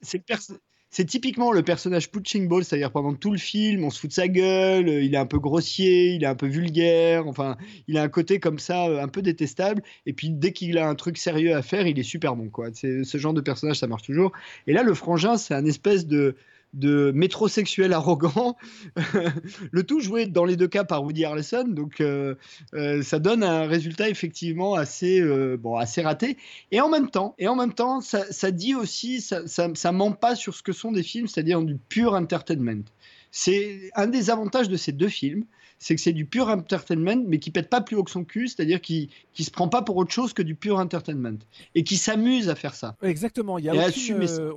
B: c'est le, c'est typiquement le personnage Punching Ball, c'est-à-dire pendant tout le film, on se fout de sa gueule, il est un peu grossier, il est un peu vulgaire, enfin, il a un côté comme ça euh, un peu détestable. Et puis dès qu'il a un truc sérieux à faire, il est super bon, quoi. C'est ce genre de personnage, ça marche toujours. Et là, le frangin, c'est un espèce de de métrosexuel arrogant, le tout joué dans les deux cas par Woody Harrelson, donc euh, euh, ça donne un résultat effectivement assez euh, bon assez raté. Et en même temps, et en même temps, ça, dit aussi, ça, ça, ça, ment pas sur ce que sont des films, c'est-à-dire du pur entertainment. C'est un des avantages de ces deux films, c'est que c'est du pur entertainment, mais qui pète pas plus haut que son cul, c'est-à-dire qui qui se prend pas pour autre chose que du pur entertainment et qui s'amuse à faire ça.
A: Exactement. Il y a, aucune, euh,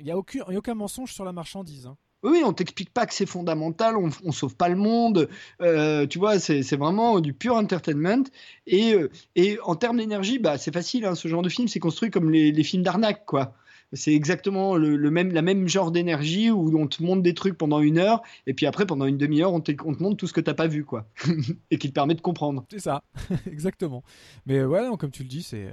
A: il y a aucun, aucun mensonge sur la marchandise. Hein.
B: Oui, on t'explique pas que c'est fondamental, on, on sauve pas le monde, euh, tu vois, c'est vraiment du pur entertainment. Et, euh, et en termes d'énergie, bah, c'est facile, hein, ce genre de film, c'est construit comme les, les films d'arnaque, quoi c'est exactement le, même, la même genre d'énergie où on te montre des trucs pendant une heure et puis après pendant une demi-heure on, te montre tout ce que t'as pas vu quoi et qui te permet de comprendre.
A: C'est ça, exactement. Mais ouais, comme tu le dis, c'est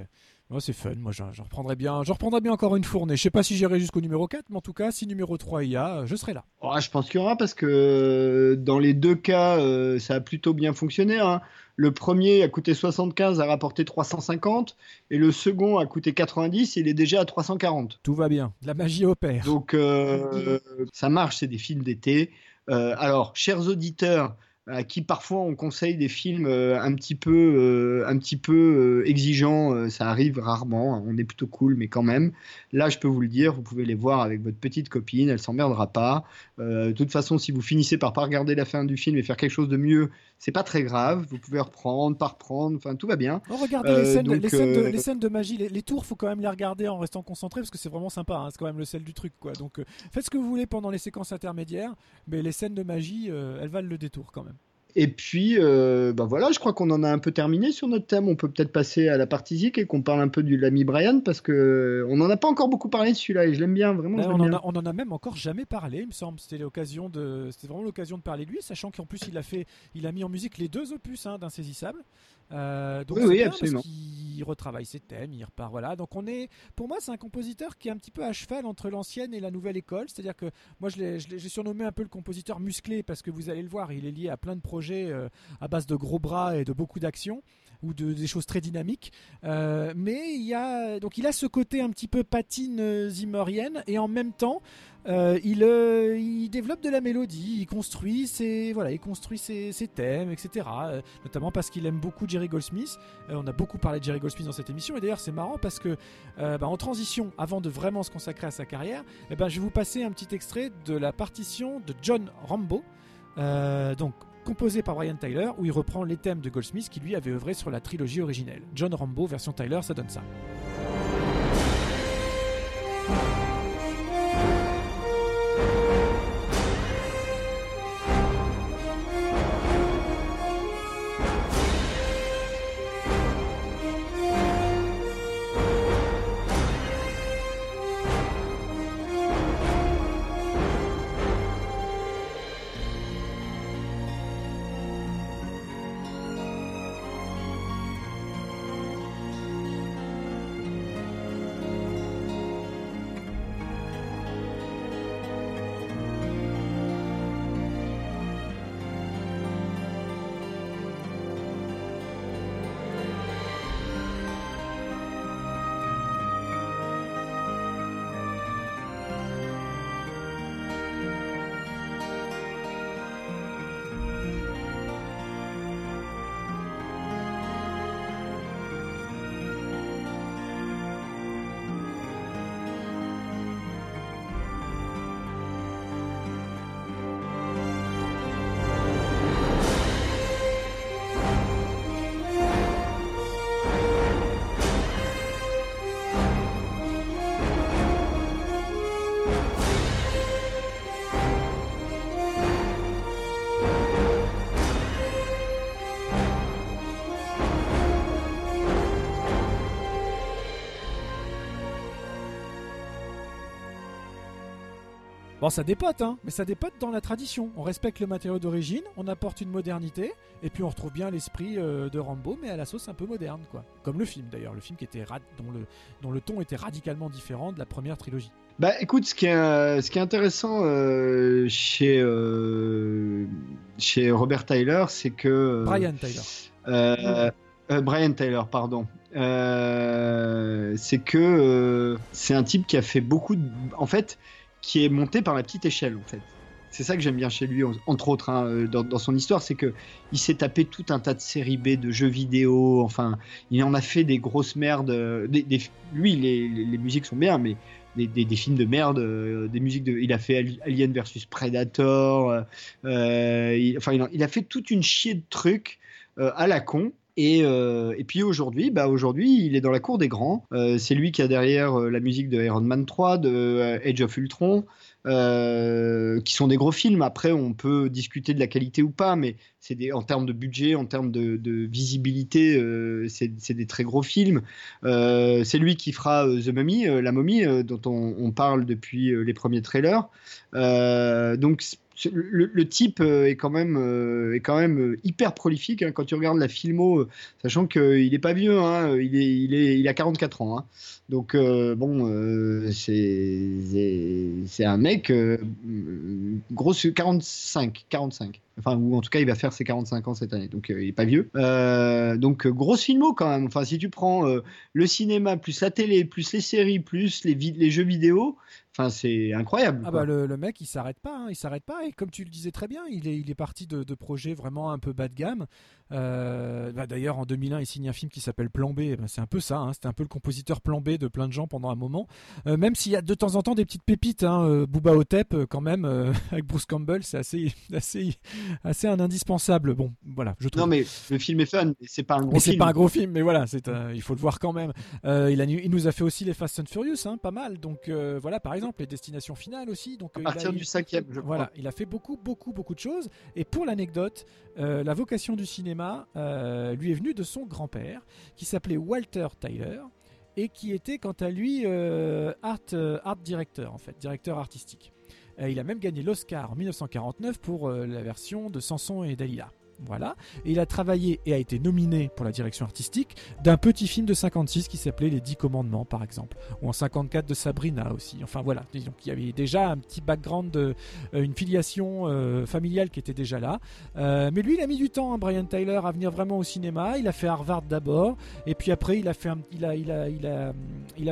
A: c'est fun, moi je, reprendrai bien, je reprendrai bien encore une fournée. Je sais pas si j'irai jusqu'au numéro 4, mais en tout cas, si numéro 3 il y a, je serai là.
B: Oh, je pense qu'il y aura parce que euh, dans les deux cas, euh, ça a plutôt bien fonctionné. Hein. Le premier a coûté 75, a rapporté 350, et le second a coûté 90, et il est déjà à 340.
A: Tout va bien, la magie opère.
B: Donc euh, ça marche, c'est des films d'été. alors, chers auditeurs, à qui parfois on conseille des films euh, un petit peu, euh, un petit peu euh, exigeants. ça arrive rarement. Hein, on est plutôt cool, mais quand même. Là, je peux vous le dire, vous pouvez les voir avec votre petite copine. Elle s'emmerdera pas. de toute façon, si vous finissez par pas regarder la fin du film et faire quelque chose de mieux, c'est pas très grave. Vous pouvez reprendre, pas reprendre. Enfin, tout va bien.
A: regardez les scènes, les, scènes de, magie, les, tours, faut quand même les regarder en restant concentré parce que c'est vraiment sympa. Hein, c'est quand même le sel du truc, quoi. Donc, faites ce que vous voulez pendant les séquences intermédiaires, mais les scènes de magie, elles valent le détour quand même.
B: Et puis, euh, bah voilà, je crois qu'on en a un peu terminé sur notre thème. On peut peut-être passer à la partie zik et qu'on parle un peu du l'ami Brian parce que on n'en a pas encore beaucoup parlé de celui-là et je l'aime bien vraiment.
A: on,
B: en
A: a, on, en a, même encore jamais parlé, il me semble. C'était l'occasion de, c'était vraiment l'occasion de parler de lui, sachant qu'en plus il a fait, il a mis en musique les deux opus hein, d'Insaisissable. Euh, donc oui, absolument. il retravaille ses thèmes, il repart. Voilà. Donc on est, pour moi, c'est un compositeur qui est un petit peu à cheval entre l'ancienne et la nouvelle école. C'est-à-dire que moi, je l'ai surnommé un peu le compositeur musclé parce que vous allez le voir, il est lié à plein de projets euh, à base de gros bras et de beaucoup d'actions ou de, des choses très dynamiques. Euh, mais il y a donc il a ce côté un petit peu patine zimmerienne et en même temps euh, il, il, développe de la mélodie, il construit ses voilà, il construit ses, thèmes, etc. notamment parce qu'il aime beaucoup Jerry Goldsmith. on a beaucoup parlé de Jerry Goldsmith dans cette émission et d'ailleurs c'est marrant parce que bah, en transition, avant de vraiment se consacrer à sa carrière, eh ben, je vais vous passer un petit extrait de la partition de John Rambo. donc composé par Brian Tyler, où il reprend les thèmes de Goldsmith qui lui avait œuvré sur la trilogie originelle. John Rambo version Tyler, ça donne ça. Bon, ça dépote, hein, mais ça dépote dans la tradition. On respecte le matériau d'origine, on apporte une modernité, et puis on retrouve bien l'esprit euh, de Rambo, mais à la sauce un peu moderne, quoi. Comme le film d'ailleurs, le film qui était dont, le, dont le ton était radicalement différent de la première trilogie.
B: Bah écoute, ce qui est, ce qui est intéressant euh, chez, euh, chez Robert Tyler, c'est que...
A: Brian Tyler.
B: Brian Tyler, pardon. c'est que c'est un type qui a fait beaucoup de... En fait, qui est monté par la petite échelle en fait. C'est ça que j'aime bien chez lui, entre autres, hein, euh, dans, son histoire, c'est que il s'est tapé tout un tas de séries B, de jeux vidéo, enfin, il en a fait des grosses merdes. Euh, lui, les, les, musiques sont bien, mais des, des films de merde, euh, des musiques de. Il a fait Alien versus Predator, enfin, il a, fait toute une chier de trucs à la con. Et, et, puis aujourd'hui, bah aujourd'hui, il est dans la cour des grands. c'est lui qui a derrière la musique de Iron Man 3, de Age of Ultron, euh, qui sont des gros films. Après, on peut discuter de la qualité ou pas, mais c'est en termes de budget, en termes de, visibilité, euh, c'est des très gros films. Euh, c'est lui qui fera The Mummy, la momie dont on, on, parle depuis les premiers trailers. donc le, type euh, est quand même, euh, euh, hyper prolifique. Hein. quand tu regardes la filmo, sachant qu'il n'est pas vieux, hein, il, a 44 ans. Hein. Donc, bon, c'est un mec, gros, 45, 45. Enfin, ou en tout cas, il va faire ses 45 ans cette année, donc il est pas vieux. donc, grosse filmo quand même. Enfin, si tu prends le cinéma, plus la télé, plus les séries, plus les, les jeux vidéo, Enfin, c'est incroyable.
A: Ah bah le, mec, il s'arrête pas, hein, il s'arrête pas. Et comme tu le disais très bien, il est, il est parti de, de projets vraiment un peu bas de gamme. Euh, bah, d'ailleurs, en 2001, il signe un film qui s'appelle Plan B. Bah, c'est un peu ça. Hein. C'était un peu le compositeur Plan B de plein de gens pendant un moment. Euh, même s'il y a de temps en temps des petites pépites. Hein, euh, Booba Otep, quand même, avec Bruce Campbell, c'est assez, assez, assez un indispensable. Bon, voilà, je trouve.
B: Non, mais le film est fun. C'est pas un gros
A: film. C'est pas un gros film, mais voilà, c'est, il faut le voir quand même. il, a, il nous a fait aussi les Fast and Furious, hein, pas mal. Donc voilà, par exemple, les destinations finales aussi. Donc
B: à partir du cinquième, je
A: Voilà, il a fait beaucoup, beaucoup, beaucoup de choses. Et pour l'anecdote, la vocation du cinéma. Euh, lui est venu de son grand-père, qui s'appelait Walter Tyler, et qui était quant à lui euh, art, euh, art director, en fait, directeur artistique. Il a même gagné l'Oscar en 1949 pour la version de Samson et Dalila. Voilà. Et il a travaillé et a été nominé pour la direction artistique d'un petit film de 56 qui s'appelait Les Dix Commandements, par exemple. Ou en 54 de Sabrina aussi. Enfin voilà. Donc il y avait déjà un petit background, euh, une filiation euh, familiale qui était déjà là. Euh, mais lui, il a mis du temps, hein, Brian Tyler, à venir vraiment au cinéma. Il a fait Harvard d'abord. Et puis après, il a,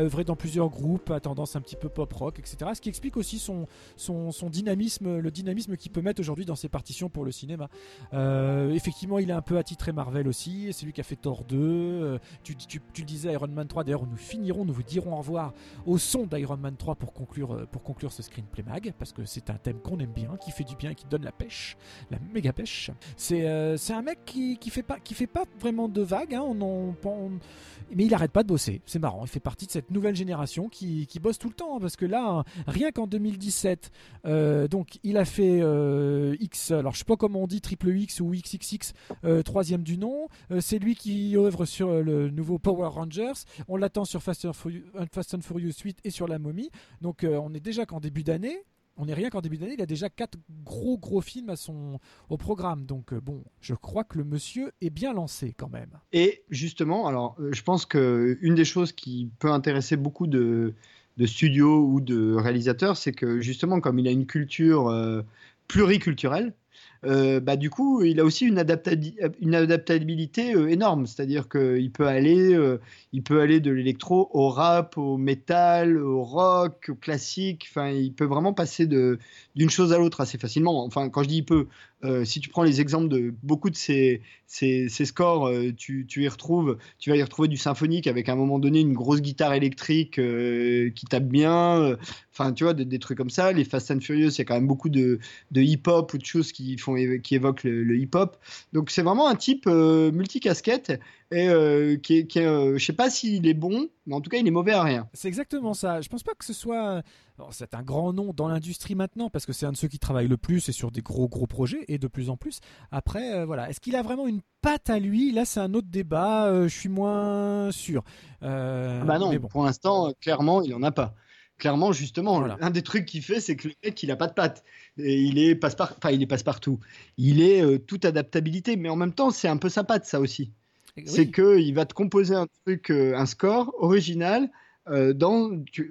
A: œuvré dans plusieurs groupes à tendance un petit peu pop rock, etc. Ce qui explique aussi son, dynamisme, le dynamisme qu'il peut mettre aujourd'hui dans ses partitions pour le cinéma. Effectivement, il est un peu attitré Marvel aussi. C'est lui qui a fait Thor 2. Euh, tu, le disais, Iron Man 3. D'ailleurs, nous finirons, nous vous dirons au revoir au son d'Iron Man 3 pour conclure, euh, pour conclure ce screenplay mag, parce que c'est un thème qu'on aime bien, qui fait du bien, qui donne la pêche, la méga pêche. C'est un mec qui, qui fait pas qui fait pas vraiment de vagues. Hein. on, mais il arrête pas de bosser. C'est marrant. Il fait partie de cette nouvelle génération qui, bosse tout le temps. Hein, parce que là, rien qu'en 2017, euh, donc il a fait euh, X. Alors je sais pas comment on dit triple X ou XXX, euh, troisième du nom. c'est lui qui œuvre sur le nouveau Power Rangers. On l'attend sur Fast and, Furious, 8 et sur La Momie. Donc on est déjà qu'en début d'année on n'est rien qu'en début d'année, il a déjà quatre gros gros films à son au programme. Donc euh, bon, je crois que le monsieur est bien lancé quand même.
B: Et justement, alors euh, je pense que une des choses qui peut intéresser beaucoup de, studios ou de réalisateurs, c'est que justement comme il a une culture euh, pluriculturelle, euh, bah, du coup, il a aussi une, adaptabilité euh, énorme. C'est-à-dire qu'il peut aller, euh, peut aller de l'électro au rap, au métal, au rock, au classique. Enfin, il peut vraiment passer d'une chose à l'autre assez facilement. Enfin, quand je dis il peut, si tu prends les exemples de beaucoup de ces, scores, tu, tu, y retrouves, tu vas y retrouver du symphonique avec à un moment donné une grosse guitare électrique qui tape bien. Enfin, tu vois, des, trucs comme ça. Les Fast and Furious, il y a quand même beaucoup de, de hip-hop ou de choses qui font qui évoque le, hip-hop. Donc c'est vraiment un type euh, multicasquette et euh, qui est, euh, je sais pas s'il est bon, mais en tout cas il est mauvais à rien.
A: C'est exactement ça. Je pense pas que ce soit, c'est un grand nom dans l'industrie maintenant parce que c'est un de ceux qui travaillent le plus et sur des gros gros projets et de plus en plus. Après voilà, est-ce qu'il a vraiment une patte à lui? Là c'est un autre débat. je suis moins sûr.
B: Ah bah non, pour l'instant clairement il en a pas clairement, justement, un des trucs qu'il fait, c'est que le mec, il a pas de patte. Et il est passe enfin, il est passe partout. Il est euh, toute adaptabilité, mais en même temps, c'est un peu sa patte, ça aussi. C'est que il va te composer un truc, euh, un score original. Euh,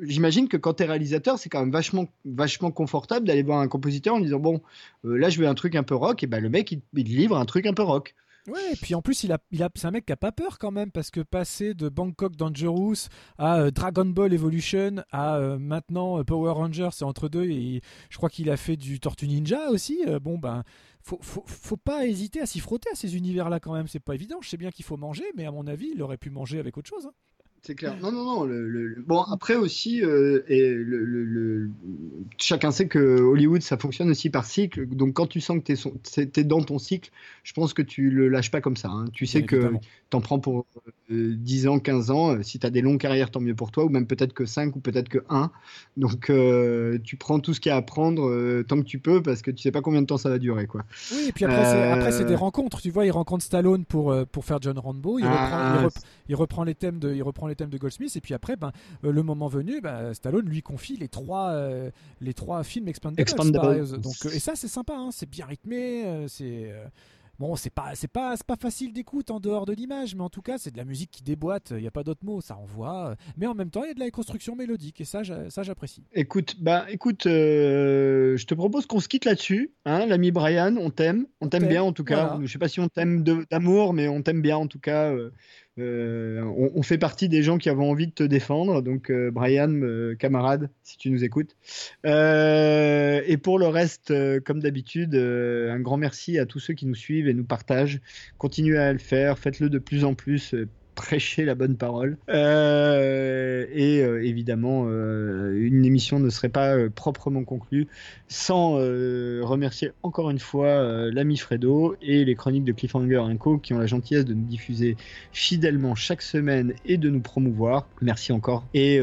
B: j'imagine que quand tu es réalisateur, c'est quand même vachement, vachement confortable d'aller voir un compositeur en disant bon, là je veux un truc un peu rock, et ben le mec il, il livre un truc un peu rock.
A: Ouais, et puis en plus, il a, il a, c'est un mec qui a pas peur quand même, parce que passer de Bangkok Dangerous à euh, Dragon Ball Evolution à euh, maintenant euh, Power Rangers, c'est entre deux, et je crois qu'il a fait du Tortue Ninja aussi. bon, ben, faut, faut, faut, pas hésiter à s'y frotter à ces univers-là quand même, c'est pas évident. Je sais bien qu'il faut manger, mais à mon avis, il aurait pu manger avec autre chose. Hein.
B: C'est clair. Non, non, non. Le, Bon, après aussi, euh, et le, chacun sait que Hollywood, ça fonctionne aussi par cycle. Donc, quand tu sens que tu es, dans ton cycle, je pense que tu le lâches pas comme ça. Hein. Tu sais que tu en prends pour 10 euh, ans, 15 ans. Si tu as des longues carrières, tant mieux pour toi, ou même peut-être que 5 ou peut-être que 1. Donc, euh, tu prends tout ce qu'il y a à prendre tant que tu peux parce que tu sais pas combien de temps ça va durer. Quoi.
A: Oui, et puis après, c'est des rencontres. Tu vois, il rencontre Stallone pour, pour faire John Rambo. Il, ah, reprend, il, reprend, les thèmes de. Il reprend les thèmes de Goldsmith et puis après ben, euh, le moment venu ben, Stallone lui confie les trois euh, les trois films Expandables, donc et ça c'est sympa hein, c'est bien rythmé euh, c'est Bon, c'est pas, c'est pas, pas facile d'écoute en dehors de l'image, mais en tout cas, c'est de la musique qui déboîte. Il n'y a pas d'autre mot, ça envoie. Mais en même temps, il y a de la construction mélodique et ça, ça j'apprécie.
B: Écoute, bah, écoute, je te propose qu'on se quitte là-dessus, hein, l'ami Brian. On t'aime, on t'aime bien en tout cas. Je sais pas si on t'aime d'amour, mais on t'aime bien en tout cas. Euh, on, fait partie des gens qui avons envie de te défendre. Donc, euh, Brian, euh, camarade, si tu nous écoutes. et pour le reste, comme d'habitude, un grand merci à tous ceux qui nous suivent et nous partagent. Continuez à le faire, faites-le de plus en plus prêcher la bonne parole. Euh, et euh, évidemment, euh, une émission ne serait pas proprement conclue sans remercier encore une fois l'ami Fredo et les chroniques de Cliffhanger Co qui ont la gentillesse de nous diffuser fidèlement chaque semaine et de nous promouvoir. Merci encore. Et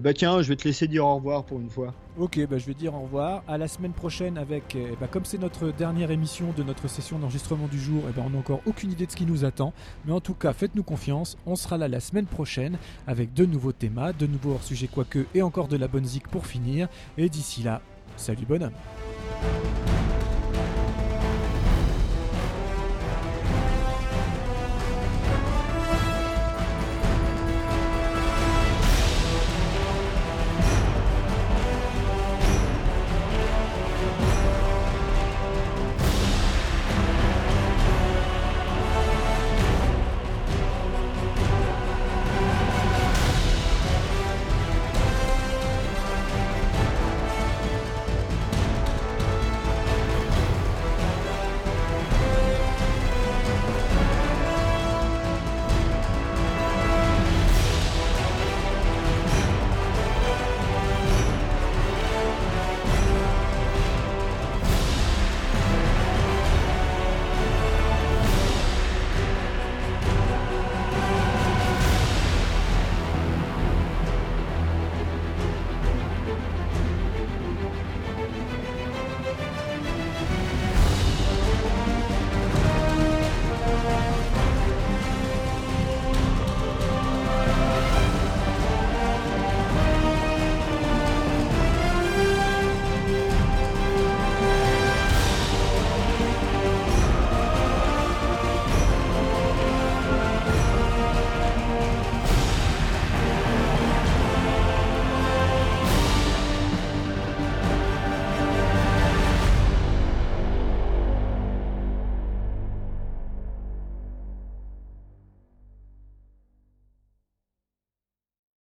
B: bah tiens, je vais te laisser dire au revoir pour une fois.
A: Ok, bah je vais dire au revoir. À la semaine prochaine avec, eh bah comme c'est notre dernière émission de notre session d'enregistrement du jour, eh ben on n'a encore aucune idée de ce qui nous attend. Mais en tout cas, faites-nous confiance. On sera là la semaine prochaine avec de nouveaux thémas, de nouveaux hors-sujets quoique et encore de la bonne zik pour finir. Et d'ici là, salut bonhomme.